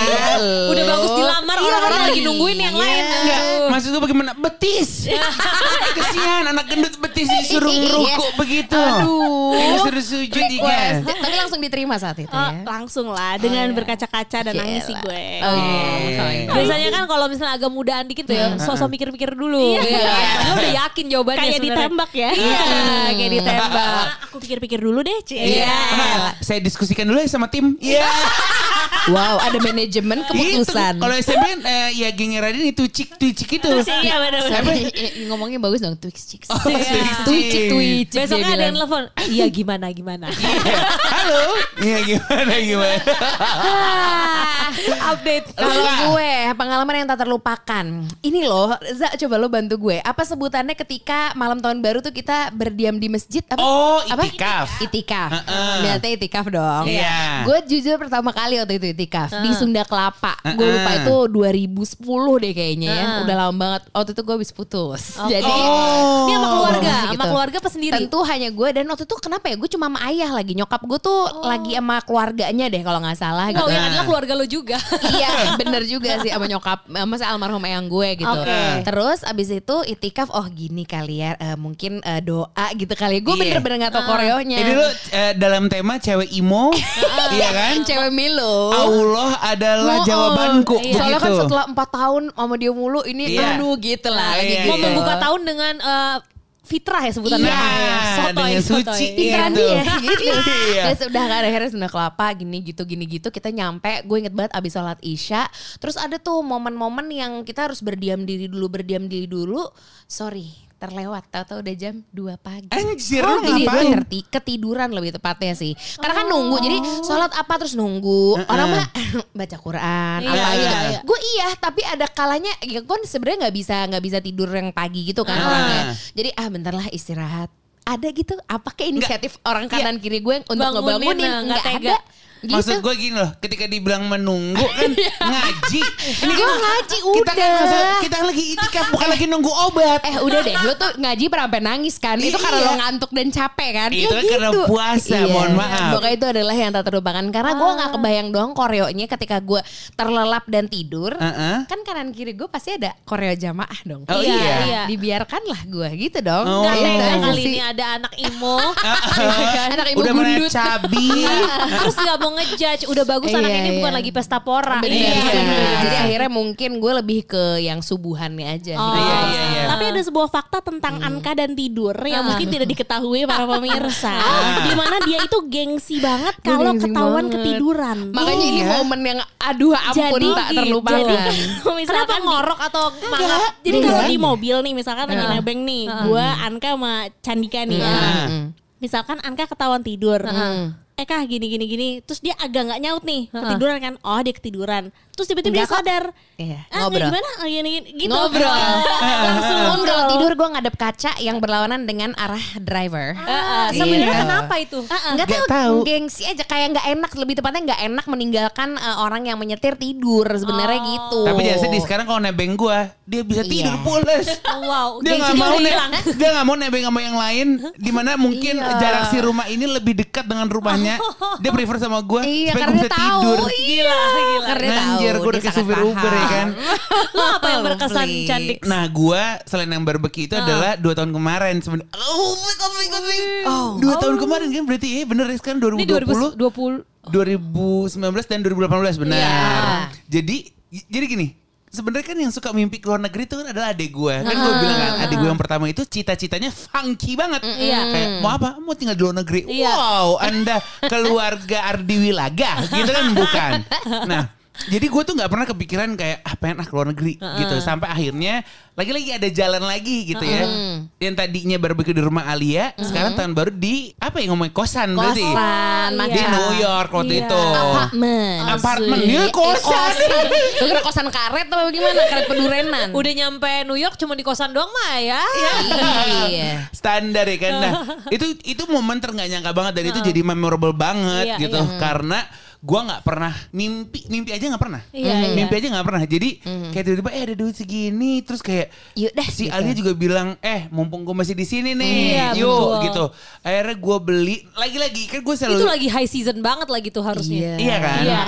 Udah bagus dilamar orang-orang lagi nungguin yang lain.
Enggak, maksud gue bagaimana? Betis. Kesian anak gendut betis disuruh
Iya.
ngerukuk begitu.
Aduh.
Disuruh sujud
Request.
ikan.
Tapi langsung diterima saat itu
Oh,
ya.
langsung lah dengan berkaca-kaca dan nangis sih gue.
Oh,
Iya.
Biasanya kan kalau misalnya agak mudaan dikit tuh ya, sosok mikir-mikir dulu.
Iya.
Karena udah yakin jawabannya
Kayak
sebenarnya.
ditembak ya.
Iya, kayak ditembak.
Aku pikir-pikir dulu deh, Cie.
Iya.
Saya diskusikan dulu ya sama tim. Iya.
wow, ada manajemen keputusan.
Itu, kalau SMP kan, eh, ya geng Radin itu cik tuicik itu.
Iya benar-benar.
Apa? Ngomongnya bagus dong, Twix Chicks.
Oh, Chicks.
Twicik.
Besoknya ada yang telepon. Iya gimana gimana.
Halo. Iya gimana gimana.
Update.
Kalau gue pengalaman yang tak terlupakan. Ini loh, Za coba lo bantu gue. Apa sebutannya ketika malam tahun baru tuh kita berdiam di masjid? Apa?
Oh,
Apa?
itikaf.
Itikaf.
Heeh.
Berarti itikaf dong.
Iya.
Gue jujur pertama kali waktu itu itikaf di Sunda Kelapa. Gue
Heeh.
lupa itu 2010 deh kayaknya ya. Udah lama banget. Waktu itu gue habis putus. Jadi
Oh.
Ini sama keluarga,
Gitu.
sama keluarga apa sendiri?
Tentu hanya gue dan waktu itu kenapa ya gue cuma sama ayah lagi nyokap gue tuh lagi sama keluarganya deh kalau nggak salah gitu.
Oh, yang adalah keluarga lo juga.
iya bener juga sih sama nyokap sama si almarhum eyang gue gitu.
Oke.
Terus abis itu itikaf oh gini kali ya eh, mungkin eh, doa gitu kali. Gue
Iya.
bener-bener gak tau koreonya.
Ini lu eh, dalam tema cewek imo, iya kan?
cewek Milo.
Allah adalah
Oh, oh.
jawabanku.
Iya. Soalnya kan setelah 4 tahun sama dia mulu ini
Iya.
aduh gitu lah.
Iya,
lagi
iya,
Mau
gitu.
membuka tahun dengan eh, fitrah ya sebutannya.
Iya,
Sotoy,
dengan
sotoy.
suci.
Intan
Gitu.
dia gitu.
Iya.
Terus udah kan akhirnya sudah kelapa gini gitu gini gitu kita nyampe gue inget banget abis sholat isya terus ada tuh momen-momen yang kita harus berdiam diri dulu berdiam diri dulu sorry terlewat. Tahu-tahu udah jam 2 pagi.
Anjir,
Oh, jadi gue ngerti ketiduran lebih tepatnya sih. Karena kan nunggu jadi sholat apa terus nunggu? Orang mah baca Quran
Iya,
apa
iya,
gitu
iya.
gue iya tapi ada kalanya ya kan sebenarnya nggak bisa nggak bisa tidur yang pagi gitu kan
Ah.
orangnya. Jadi ah bentar lah istirahat. Ada gitu? Apa kayak inisiatif orang kanan kiri gue untuk
Bangunin,
ngebangunin?
nah, nggak
ada gitu
Maksud gue gini loh, ketika dibilang menunggu kan ngaji. Ini
Gue
kan
ngaji
kita kan
udah.
masa- kita lagi itikaf bukan lagi nunggu obat.
Eh udah deh, lu tuh ngaji pernah sampai nangis kan? Itu karena
Iya.
lo ngantuk dan capek kan?
Itu
Ya
kan karena puasa, mohon maaf.
Pokoknya itu adalah yang tak terlupakan. Karena gue gak kebayang doang koreonya ketika gue terlelap dan tidur.
Heeh.
Kan kanan kiri gue pasti ada koreo jamaah dong.
Oh,
Iya,
iya.
iya.
Dibiarkanlah gue gitu dong.
Oh.
Gak
Gitu
tega
aja
kali ini ada anak imo.
Anak ibu
Udah
gundut.
cabi.
Terus gak mau ngejudge. Udah bagus anak
Iya,
ini bukan
iya.
lagi pesta pora.
Bener
Iya, iya.
Jadi akhirnya mungkin gue lebih ke yang subuhannya aja.
Oh.
gitu.
Iya, iya, iya.
Tapi ada sebuah fakta tentang Anka dan tidur yang mungkin tidak diketahui para pemirsa. di mana dia itu gengsi banget kalau ketahuan
banget.
ketiduran.
Makanya ini momen yang aduh ampun
Jadi-
tak
jadi
terlupakan.
kalau
Kenapa
misalkan
ngorok atau mangap?
Jadi kalau di mobil nih misalkan lagi nebeng nih, gua Anka sama Candika nih. ya.
Heeh.
Misalkan Anka ketahuan tidur.
Heeh.
Eh kah gini gini gini, terus dia agak nggak nyaut nih, ketiduran kan? Oh dia ketiduran. Terus tiba-tiba dia sadar.
Iya,
Ah,
ngobrol.
gimana? Ah, gini, gini, gitu.
Ngobrol.
Langsung
Pun kalau
ngobrol.
tidur gue ngadep kaca yang berlawanan dengan arah driver.
Heeh, Sebenarnya
Iya.
kenapa itu?
Nggak
Nggak
tahu,
tahu.
gengsi aja kayak nggak enak lebih tepatnya nggak enak meninggalkan eh, orang yang menyetir tidur sebenarnya
Oh.
gitu.
Tapi sedih sekarang kalau nebeng gua, dia bisa
Iya.
tidur pules.
Oh, wow.
Dia nggak mau
udah
ne-
hilang.
dia nggak mau nebeng sama yang lain di mana mungkin
Iya.
jarak si rumah ini lebih dekat dengan rumahnya. Dia prefer sama gua
Iya
supaya
dia
bisa
tahu.
tidur.
Iya,
gila.
Karena tahu.
Anjir, gua udah kayak supir Uber ya kan.
Lo apa yang berkesan
Please.
cantik?
Nah gua selain yang barbecue itu adalah dua tahun kemarin sebenarnya. Oh my god, my god, my god.
Oh.
Dua tahun kemarin kan berarti eh bener ya sekarang
Ini
2020.
2020.
2019 dan 2018 benar.
Iya.
Jadi jadi gini, sebenarnya kan yang suka mimpi ke luar negeri itu kan adalah adik gue. Kan gue bilang kan, adik gue yang pertama itu cita-citanya funky banget.
Iya.
Kayak mau apa? Mau tinggal di luar negeri.
Iya.
Wow, Anda keluarga Ardi Wilaga gitu kan bukan. Nah, jadi gue tuh nggak pernah kepikiran kayak ah pengen ah ke luar negeri gitu sampai akhirnya lagi-lagi ada jalan lagi gitu ya yang tadinya barbecue di rumah Alia sekarang tahun baru di apa ya ngomongin kosan, berarti
Kosan,
Oh,
di
macam
New York waktu
Iya.
itu
apartemen.
apartemen
Eh,
kosan.
Lu kira kosan karet atau gimana? Karet pedurenan.
Udah nyampe New York cuma di kosan doang mah ya.
Iya.
standar ya kan nah itu itu momen ter nggak nyangka banget dan itu jadi memorable banget
Iya,
gitu
iya.
karena gua nggak pernah mimpi mimpi aja nggak pernah
Iya, iya.
mimpi aja nggak pernah jadi kayak tiba-tiba eh ada duit segini terus kayak
Yuk dah,
si
gitu.
Alia juga bilang eh mumpung gue masih di sini nih
Iya,
yuk
betul.
gitu akhirnya gue beli lagi-lagi kan gue selalu
Itu lagi high season banget lagi tuh harusnya.
Iya kan?
Iya.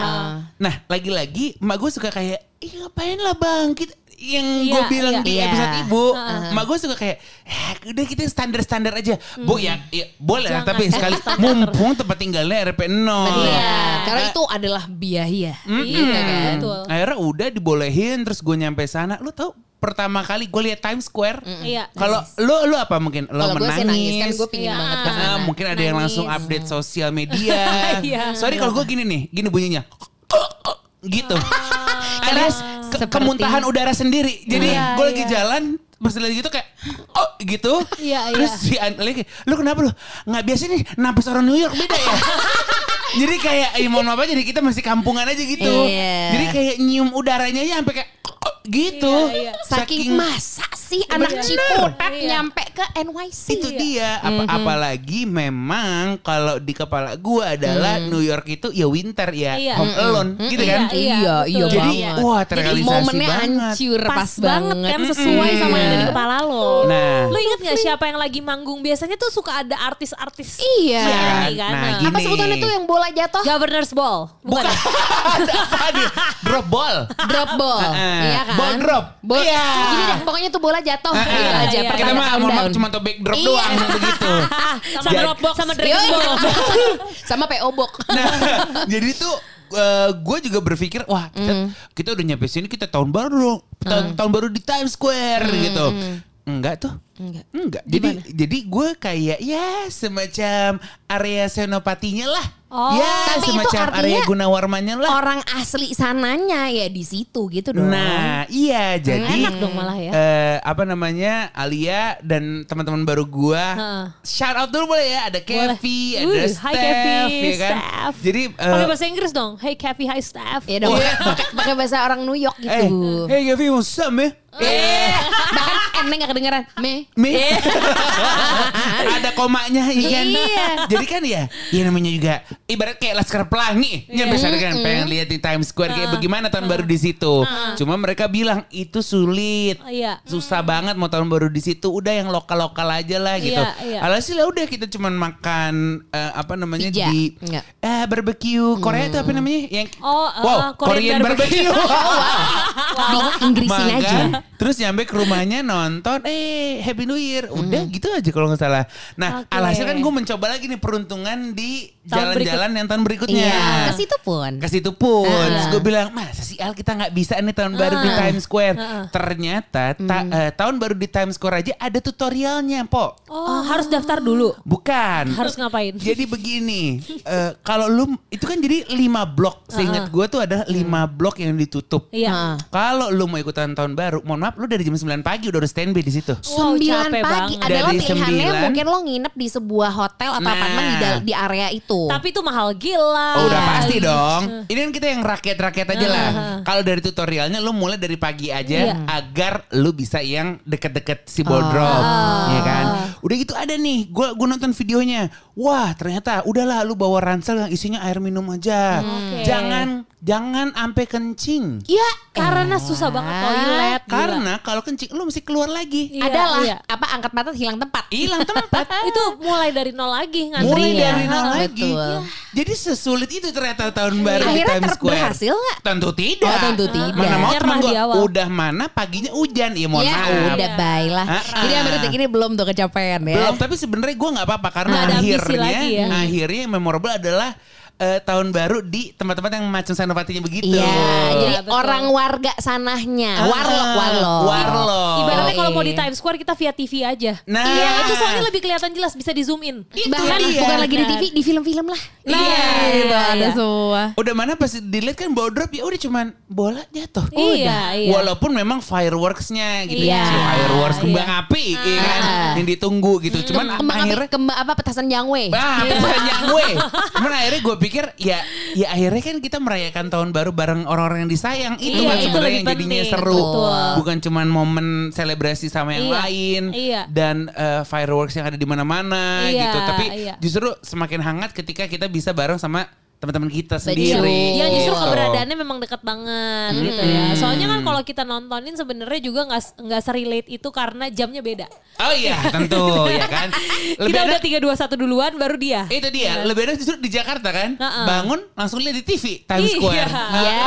Nah lagi-lagi emak gue suka kayak Ih ngapain lah bang yang gue
Iya,
bilang
iya.
di
Iya.
episode ibu emak gue suka kayak eh, udah kita standar-standar aja bu ya, ya boleh lah
Jangan
tapi sekali mumpung tempat tinggalnya RP 0
Iya. Karena itu adalah biaya. Iya kan?
Betul.
akhirnya udah dibolehin terus gue nyampe sana lu tau pertama kali gue lihat Times Square
Iya.
kalau lu lu apa mungkin lo
gue
menangis
sih nangis kan gue pingin
Iya.
banget ke
Ah,
sana.
mungkin ada yang langsung
Nangis.
update sosial media.
Iya.
Sorry kalau gue gini nih, gini bunyinya. gitu. Alias ke-
Seperti-
kemuntahan udara sendiri. Jadi
Iya,
gue lagi
iya.
jalan pas lagi gitu kayak oh gitu.
Iya,
Terus
iya.
si An- lagi lu kenapa lu? Nggak biasa nih napas orang New York beda ya. jadi kayak eh, mohon maaf aja jadi kita masih kampungan aja gitu.
Iya.
Jadi kayak nyium udaranya aja sampai kayak gitu.
Iya, iya.
Saking masa sih anak. Ciputat
Iya.
nyampe ke NYC.
itu dia apa apalagi memang kalau di kepala gua adalah New York itu ya winter ya
Iya.
home alone gitu kan
Iya, iya,
Iya, iya
jadi
banget.
wah
Jadi
terrealisasi
momennya
banget
hancur
Pas,
pas,
banget kan sesuai sama yang ada di kepala lo.
nah
Lu inget gak siapa yang lagi manggung? Biasanya tuh suka ada artis-artis.
Iya.
Iya, kan?
nah,
Nah.
gini
Apa sebutannya tuh yang bola jatuh?
Governor's Ball.
bukan nih drop ball
Drop ball. Iya kan?
Ball drop.
Bol-
Iya.
Gini deh, pokoknya tuh bola jatuh gitu aja.
Iya,
kita mah mohon maaf cuma tuh backdrop
Iya.
doang begitu
sama
Jadi-
Dropbox sama Dragon
Yoi.
Ball.
Sama PO Box.
Nah, jadi tuh gue juga berpikir wah kita, kita udah nyampe sini kita tahun baru dong. tahun, tahun baru di Times Square gitu. Enggak tuh.
Enggak.
Enggak. Jadi jadi gue kayak ya semacam area senopatinya lah.
Oh.
ya
Tapi itu
semacam
artinya
area Gunawarmanya lah.
Orang asli sananya ya di situ gitu dong.
Nah, iya jadi
Enak dong malah ya.
eh, apa namanya Alia dan teman-teman baru gua
Heeh.
shout out dulu boleh ya ada. Kevi ada
Uh, hi
Steph
Kevi,
ya kan
Steph.
jadi eh,
Pakai bahasa Inggris dong. Hey Kathy, hi staff.
Ya dong.
Iya.
Pakai bahasa orang New York
eh
gitu.
hey Kevi what's up man
Eh, bahkan Eneng gak kedengeran. Me.
Me. ada komanya iya kan.
Iya.
Jadi kan ya, ya namanya juga ibarat kayak Laskar Pelangi. Nyampe sana kan pengen lihat di Times Square kayak bagaimana tahun baru di situ. Cuma mereka bilang itu sulit.
Oh, iya.
Susah banget mau tahun baru di situ. Udah yang lokal-lokal aja lah gitu.
Iya, iya.
Alhasil ya udah kita cuman makan eh, apa namanya
Pizza.
di
Enggak.
eh barbecue Korea itu apa namanya? Yang
Oh, uh,
wow,
Korean
Korean barbecue.
Di Inggrisin
Makan,
aja.
Terus nyampe ke rumahnya nonton, eh Happy New Year. Udah gitu aja kalau nggak salah. Nah,
Oke.
alhasil kan gue mencoba lagi nih peruntungan di jalan-jalan yang tahun berikutnya.
Iya, ke situ pun.
Ke situ pun.
Ah.
Terus gue bilang, masa sih Al kita nggak bisa nih tahun baru di Times Square. Ternyata ta- eh, tahun baru di Times Square aja ada tutorialnya, Po.
Oh, harus daftar dulu.
Bukan.
Harus ngapain?
Jadi begini, eh, kalau lu itu kan jadi lima blok. Seingat gue tuh ada lima blok yang ditutup.
Iya.
Ah.
Kalau lu mau ikutan tahun baru, mohon maaf lu dari jam 9 pagi udah harus standby di situ.
Wow,
Sembilan
capek
pagi
banget.
adalah
Dari
pilihannya
sembilan.
mungkin lo nginep di sebuah hotel atau
Nah.
apartemen di, dal- di area itu.
Tapi itu mahal gila.
Oh, udah
Iya.
pasti dong. Ini kan kita yang rakyat-rakyat aja lah. Kalau dari tutorialnya lu mulai dari pagi aja
Iya.
agar lu bisa yang deket-deket si boardroom, ya kan? Udah gitu ada nih, gua gua nonton videonya. Wah, ternyata udahlah lu bawa ransel yang isinya air minum aja.
Oke.
Jangan jangan ampe kencing.
ya
Karena susah banget toilet.
Karena kalau kencing lu mesti keluar lagi.
Iya,
adalah
iya.
apa angkat mata hilang tempat.
Hilang tempat.
itu mulai dari nol lagi ngantri.
Mulai
Iya,
dari nol lagi.
Betul.
Jadi sesulit itu ternyata tahun baru di
Akhirnya
Times
ter-
Square.
berhasil nggak?
Tentu tidak.
Oh, tentu tidak.
Mana mau teman
di
gua
awal.
udah mana paginya hujan. Ya mohon
ya
maaf.
udah baiklah.
Ah, ah.
Jadi sampai detik ini belum tuh kecapean ya.
Belum, tapi sebenarnya gue nggak apa-apa karena
ambisi
akhirnya
ya.
akhirnya yang memorable adalah eh, tahun baru di tempat-tempat yang macam Senopatinya begitu.
Iya, jadi
betul.
orang warga sanahnya,
Ah,
warlock, warlock.
warlock.
Ibaratnya kalau mau di Times Square kita via TV aja.
Nah.
Iya, itu soalnya lebih kelihatan jelas bisa di zoom in.
Bahkan
dia.
bukan lagi di TV, di film-film lah.
Nah,
iya, gitu
iya,
ada
iya.
semua.
Udah mana pas dilihat kan bawa drop ya udah cuman bola jatuh.
Iya, iya.
Walaupun memang fireworksnya gitu
Iya.
Si fireworks kembang
Iya.
api ya kan
Ah.
yang ditunggu gitu. Cuman
Kembang
akhirnya
api, kembang apa petasan jangwe.
Ah, pertanyaan gue. Cuman akhirnya gue pikir ya ya akhirnya kan kita merayakan tahun baru bareng orang-orang yang disayang. Itu
Iya,
kan sebenarnya yang jadinya
penting.
seru.
Betul.
Bukan cuman momen selebrasi sama yang
Iya,
lain
iya.
dan eh, fireworks yang ada di mana-mana
Iya,
gitu. Tapi
iya.
justru semakin hangat ketika kita bisa bareng sama teman-teman kita
Betul.
sendiri.
Ya justru
Gitu.
keberadaannya memang dekat banget gitu ya. Soalnya kan kalau kita nontonin sebenarnya juga nggak nggak serelate itu karena jamnya beda.
Oh iya, tentu ya kan. Lebih
kita
ada
udah tiga dua satu duluan baru dia.
itu dia, lebih ada justru di Jakarta kan.
Heeh.
Bangun langsung lihat di TV Times
Iya.
Square.
Ya.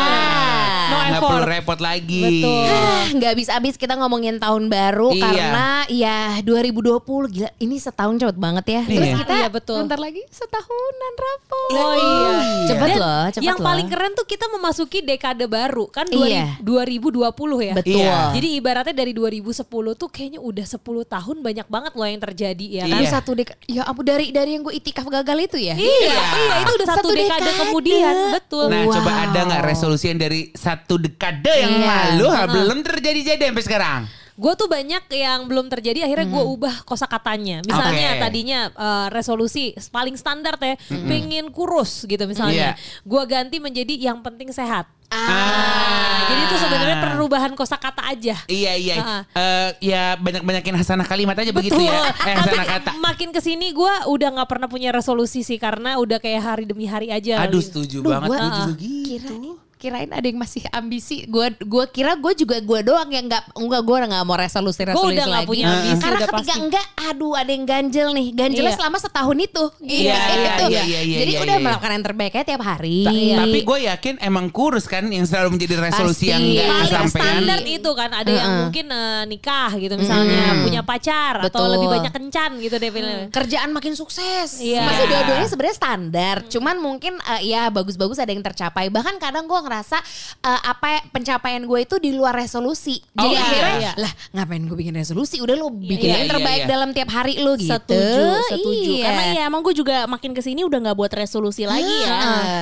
No
Nggak perlu repot lagi.
Betul.
Ah, nggak habis-habis kita ngomongin tahun baru
Iya.
karena ya 2020 gila ini setahun cepet banget ya. Terus
Iya.
kita
Iya, betul.
bentar lagi setahunan Raffo.
Oh iya.
Cepet
Dan
loh, cepet
yang
loh.
paling keren tuh kita memasuki dekade baru kan
Iya.
2020 ya.
Betul.
Iya.
Jadi ibaratnya dari 2010 tuh kayaknya udah 10 tahun banyak banget loh yang terjadi ya kan.
Iya.
satu dek ya ampun dari dari yang gue itikaf gagal itu ya.
Iya, iya itu udah satu,
Satu
dekade,
dekade.
kemudian, betul.
Nah
Wow.
coba ada nggak resolusi yang dari satu dekade yang
Iya.
lalu belum terjadi-jadi sampai sekarang?
Gue tuh banyak yang belum terjadi akhirnya gue ubah kosakatanya. Misalnya
Oke.
tadinya eh, resolusi paling standar ya, pengen kurus gitu misalnya.
Iya.
Gue ganti menjadi yang penting sehat.
Ah.
Jadi itu sebenarnya perubahan kosakata aja.
Iya iya.
Ah.
Eh, ya banyak-banyakin hasanah kalimat aja begitu
Betul.
ya. Eh hasanah
Tapi
kata.
makin ke sini gue udah nggak pernah punya resolusi sih karena udah kayak hari demi hari aja.
Aduh setuju
Duh,
banget. Gue juga
Ah.
gitu.
Kirain kirain ada yang masih ambisi. Gue gua kira gue juga gue doang yang nggak enggak gue nggak mau resolusi resolusi
udah nggak
lagi.
punya ambisi,
Karena
udah
ketika
pasti.
enggak, aduh ada yang ganjel nih. Ganjelnya
Iya.
selama setahun itu. Gitu.
Iya, iya, iya, iya, iya,
Jadi
iya,
udah
iya.
melakukan yang terbaiknya tiap hari.
Ta- Tapi gue yakin emang kurus kan yang selalu menjadi resolusi
Pasti.
yang nggak
paling
kesampaian.
standar itu kan ada yang
Heeh.
mungkin eh, nikah gitu misalnya punya pacar atau
Betul.
lebih banyak kencan gitu deh pilih.
kerjaan makin sukses.
Iya.
Masih dua-duanya sebenarnya standar. Cuman mungkin eh, ya bagus-bagus ada yang tercapai. Bahkan kadang gue ngerasa eh, apa pencapaian gue itu di luar resolusi.
Oh,
Jadi
iya,
akhirnya
iya.
lah ngapain gue bikin resolusi? Udah lo bikin
Iya,
yang
iya,
terbaik
iya.
dalam tiap hari lo gitu.
Setuju, setuju.
Iya.
Karena ya emang gue juga makin ke sini udah nggak buat resolusi lagi ya.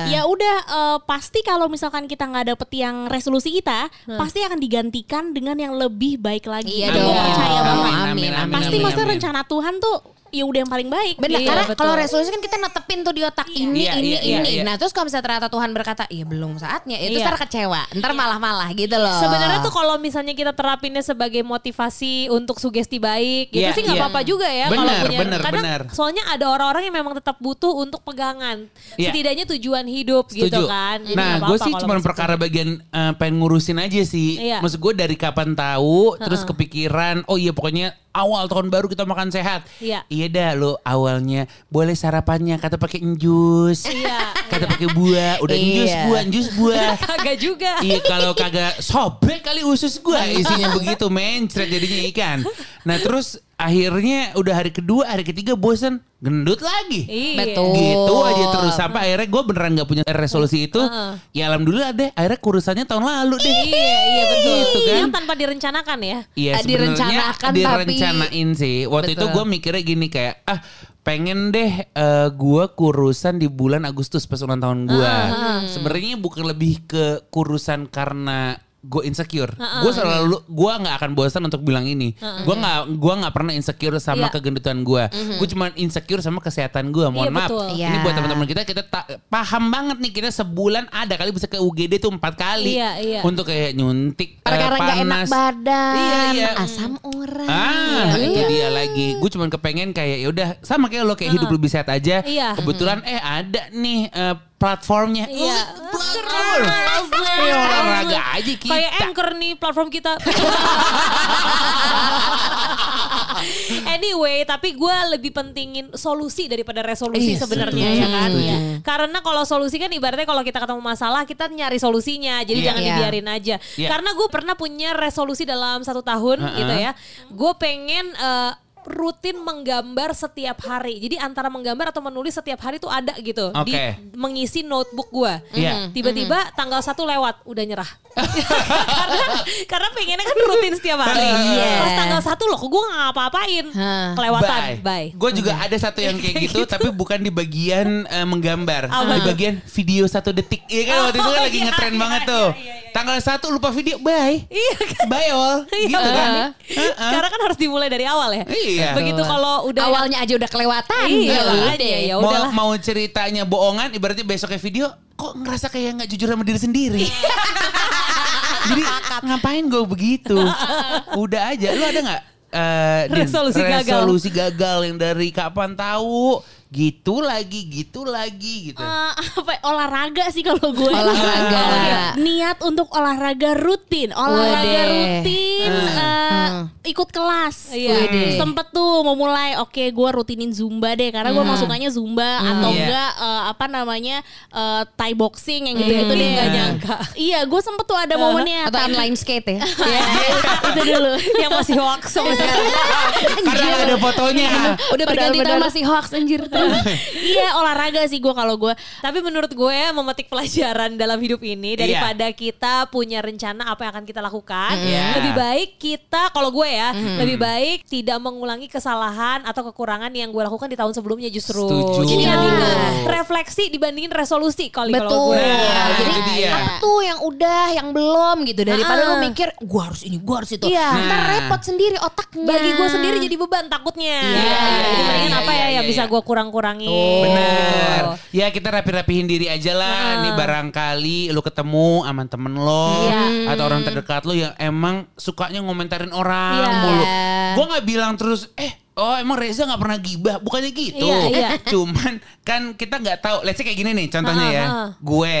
Ya udah eh, pasti kalau misalkan kita nggak dapet yang resolusi kita, pasti akan digantikan dengan yang lebih baik lagi.
Iya
Nah. Gue percaya banget.
amin,
Amin,
amin,
Pasti
amin,
maksudnya rencana Tuhan tuh ya udah yang paling baik.
Bener,
Iya,
karena kalau resolusi kan kita netepin tuh di otak ini,
Iya,
ini,
iya, iya,
ini.
iya.
Nah terus kalau misalnya ternyata Tuhan berkata, iya belum saatnya, itu
Iya.
ntar kecewa, ntar malah-malah gitu loh.
Sebenarnya tuh kalau misalnya kita terapinnya sebagai motivasi untuk sugesti baik, itu
Iya,
sih nggak
iya.
apa-apa juga ya kalau
Bener,
punya.
bener,
kadang
bener.
soalnya ada orang-orang yang memang tetap butuh untuk pegangan,
Iya.
setidaknya tujuan hidup gitu
Setuju.
kan. Jadi
nah, gue sih
kalau
cuma perkara bagian eh, pengen ngurusin aja sih.
Iya.
Maksud gue dari kapan tahu, terus kepikiran, oh iya pokoknya awal tahun baru kita makan sehat.
Iya.
Iya dah lo awalnya boleh sarapannya kata pakai jus,
Iya,
kata pakai buah, udah
Iya.
jus buah, jus buah.
Kagak juga.
Iya kalau kagak sobek kali usus gua isinya begitu mencret jadinya ikan. Nah terus akhirnya udah hari kedua hari ketiga bosen gendut lagi.
Iya.
Betul.
Gitu aja terus sampai akhirnya gue beneran gak punya resolusi itu. Ya alhamdulillah deh akhirnya kurusannya tahun lalu deh.
Iya, iya betul.
Gitu kan.
Yang tanpa direncanakan ya.
Iya
Ah,
sebenarnya
direncanakan tapi-
direncanain sih. Waktu itu
Betul.
gue mikirnya gini kayak ah pengen deh eh, gue kurusan di bulan Agustus pas ulang tahun gue. Sebenarnya bukan lebih ke kurusan karena gue insecure. Gue selalu gue nggak akan bosan untuk bilang ini. Gue nggak gua nggak pernah insecure sama
Iya.
kegendutan gue. Gue cuma insecure sama kesehatan gue. Mohon
Iya,
maaf.
betul.
Ini
Iya.
buat teman-teman kita kita ta- paham banget nih kita sebulan ada kali bisa ke UGD tuh empat kali
Iya, iya.
untuk kayak nyuntik eh,
Perkara gak enak
panas.
badan,
Iya, iya.
asam urat.
Ah, itu dia lagi. Gue cuman kepengen kayak ya udah sama kayak lo kayak hidup lebih sehat aja.
Iya.
Kebetulan eh ada nih eh, platformnya.
Iya.
Oh, platform. Ya, olahraga aja kita.
Kayak anchor nih platform kita. anyway, tapi gue lebih pentingin solusi daripada resolusi
Iya,
sebenarnya ya kan.
setuju.
Karena kalau solusi kan ibaratnya kalau kita ketemu masalah kita nyari solusinya, jadi
Iya.
jangan
Iya.
dibiarin aja.
Iya.
Karena gue pernah punya resolusi dalam satu tahun
Uh-uh.
gitu ya. Gue pengen eh, rutin menggambar setiap hari. Jadi antara menggambar atau menulis setiap hari tuh ada gitu di
Oke.
mengisi notebook gue.
Iya.
Tiba-tiba tanggal satu lewat, udah nyerah. karena karena pengennya kan rutin setiap hari.
Iya.
Pas tanggal satu loh, gue nggak ngapa-ngapain.
Hah.
Kelewatan, bye.
Gue juga ada satu yang kayak gitu, tapi bukan di bagian eh, menggambar,
Apa?
di bagian video satu detik. Iya kan waktu itu kan
Oh,
lagi
iya,
ngetren
iya,
banget
iya,
tuh.
iya, iya.
Tanggal satu lupa video, bye.
Iya kan?
Bye all.
Iya
Gitu kan.
kan? Karena kan harus dimulai dari awal ya.
Iya.
Begitu kalau udah
Awalnya aja udah kelewatan.
Iya,
Ya udah.
ya
mau mau ceritanya bohongan ibaratnya besoknya video kok ngerasa kayak nggak jujur sama diri sendiri jadi ngapain gue begitu udah aja lu ada nggak eh, Din,
Resolusi gagal.
resolusi gagal yang dari kapan tahu gitu lagi, gitu lagi gitu.
Eh, apa olahraga sih kalau gue
Olahraga.
Oke, niat untuk olahraga rutin olahraga
Wede.
rutin eh, ikut kelas
Iya.
Wede.
sempet tuh mau mulai oke gue rutinin zumba deh karena gue emang sukanya zumba atau
Iya.
enggak eh, apa namanya eh, thai boxing yang gitu gitu deh
Nggak
Nah,
nyangka.
iya gue sempet tuh ada momennya
Atau inline skate ya.
itu dulu
yang masih hoax sekarang.
Karena nggak ada fotonya.
Udah berganti nama masih hoax anjir.
iya olahraga sih gue kalau gue
Tapi menurut gue memetik pelajaran dalam hidup ini daripada kita punya rencana apa yang akan kita lakukan,
Iya.
lebih baik kita kalau gue ya, lebih baik tidak mengulangi kesalahan atau kekurangan yang gue lakukan di tahun sebelumnya justru.
Setuju.
Jadi
Iya.
lebih refleksi dibandingin resolusi kali kalau
Betul.
gue.
Nah,
Jadi
itu dia.
apa tuh yang udah, yang belum gitu daripada
Ah.
lu mikir gua harus ini, gua harus itu.
Iya.
Ntar
Nah.
repot sendiri otaknya.
Bagi gue sendiri jadi beban takutnya.
Iya,
Jadi
iya,
mendingan
iya,
apa
iya,
ya
iya,
yang bisa
iya.
Gue kurang-kurangin.
Benar. Ya kita rapi-rapihin diri aja lah. Nih barangkali lu ketemu sama temen lo
Iya.
atau orang terdekat lo yang emang sukanya ngomentarin orang
Iya.
mulu. Gue nggak bilang terus, eh oh emang Reza nggak pernah gibah, bukannya gitu.
Iya, iya.
Cuman kan kita nggak tahu. Let's say kayak gini nih contohnya ya. Gue,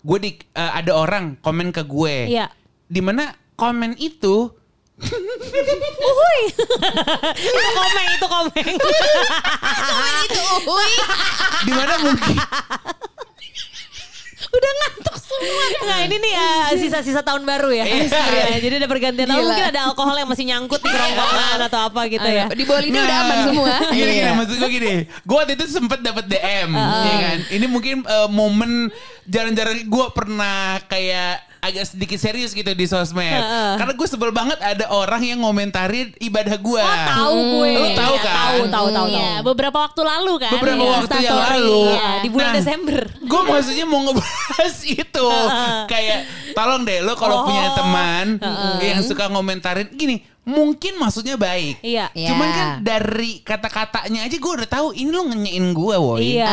gue di eh, ada orang komen ke gue.
Iya.
Di mana komen itu
Uhuy. itu komeng, itu komeng.
itu uy.
di mana mungkin
Udah ngantuk semua. Nah ini nih ya sisa-sisa tahun baru ya.
Iya.
Iya, Jadi ada pergantian tahun. Mungkin ada alkohol yang masih nyangkut di kerongkongan atau apa gitu ya.
Di bawah ini udah aman semua.
Gini,
Iya.
maksud gue gini. Gue waktu itu sempet dapet DM, ya kan. Ini mungkin eh, momen jarang-jarang gue pernah kayak agak sedikit serius gitu di sosmed. Karena gue sebel banget ada orang yang ngomentarin ibadah gue.
Oh, tahu gue.
Lu tahu kan?
Tahu, tahu, tahu,
Iya,
tahu.
beberapa waktu lalu kan
Beberapa
di
waktu yang lalu.
Iya.
Di bulan
Nah,
Desember.
Gue maksudnya mau ngebahas itu. kayak tolong deh lo
Oh.
kalau punya teman yang suka ngomentarin gini. Mungkin maksudnya baik.
Iya.
Iya.
Cuman kan dari kata-katanya aja gue udah tahu ini lo ngenyein gue
Iya,
woi.
iya.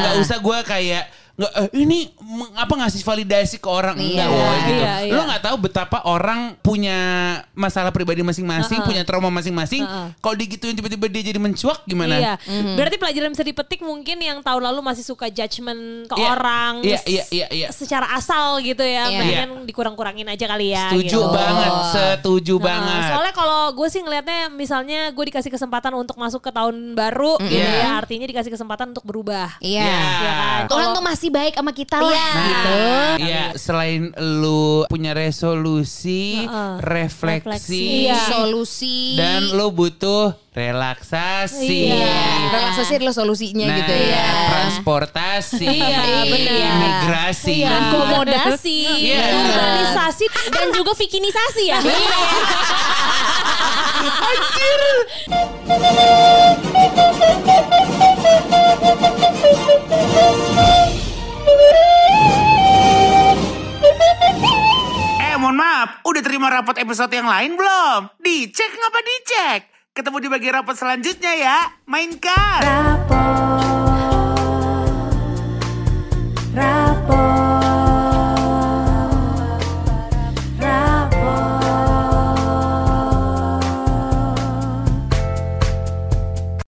Nggak usah gue kayak nggak eh, ini meng- apa ngasih validasi ke orang enggak
Iya,
woi gitu.
iya, iya.
Lo nggak tahu betapa orang punya masalah pribadi masing-masing, punya trauma masing-masing.
Uh-uh.
Kalau digituin tiba-tiba dia jadi mencuak gimana?
Iya. Berarti pelajaran bisa dipetik mungkin yang tahun lalu masih suka judgement ke
Iya.
orang.
Iya, iya, iya, iya.
Secara asal gitu ya.
Iya.
Mendingan dikurang-kurangin aja kali ya.
Setuju
gitu.
banget, setuju
Nah,
banget.
soalnya kalau gue sih ngelihatnya misalnya gue dikasih kesempatan untuk masuk ke tahun baru, gitu
Iya.
ya artinya dikasih kesempatan untuk berubah.
Iya.
Iya
kan?
Tuhan
Kalau-
tuh masih baik sama kita lah
Iya.
gitu.
Iya, selain lu punya resolusi,
Heeh.
refleksi,
Refleksi. Iya.
Solusi.
dan lu butuh relaksasi.
Iya.
relaksasi adalah solusinya
Nah,
gitu ya.
transportasi,
Iya, benar.
imigrasi,
Iya.
akomodasi,
Iya.
Urbanisasi
dan juga vikinisasi ya.
Eh mohon maaf, udah terima rapot episode yang lain belum? Dicek ngapa dicek? Ketemu di bagian rapot selanjutnya ya. Mainkan.
Rapot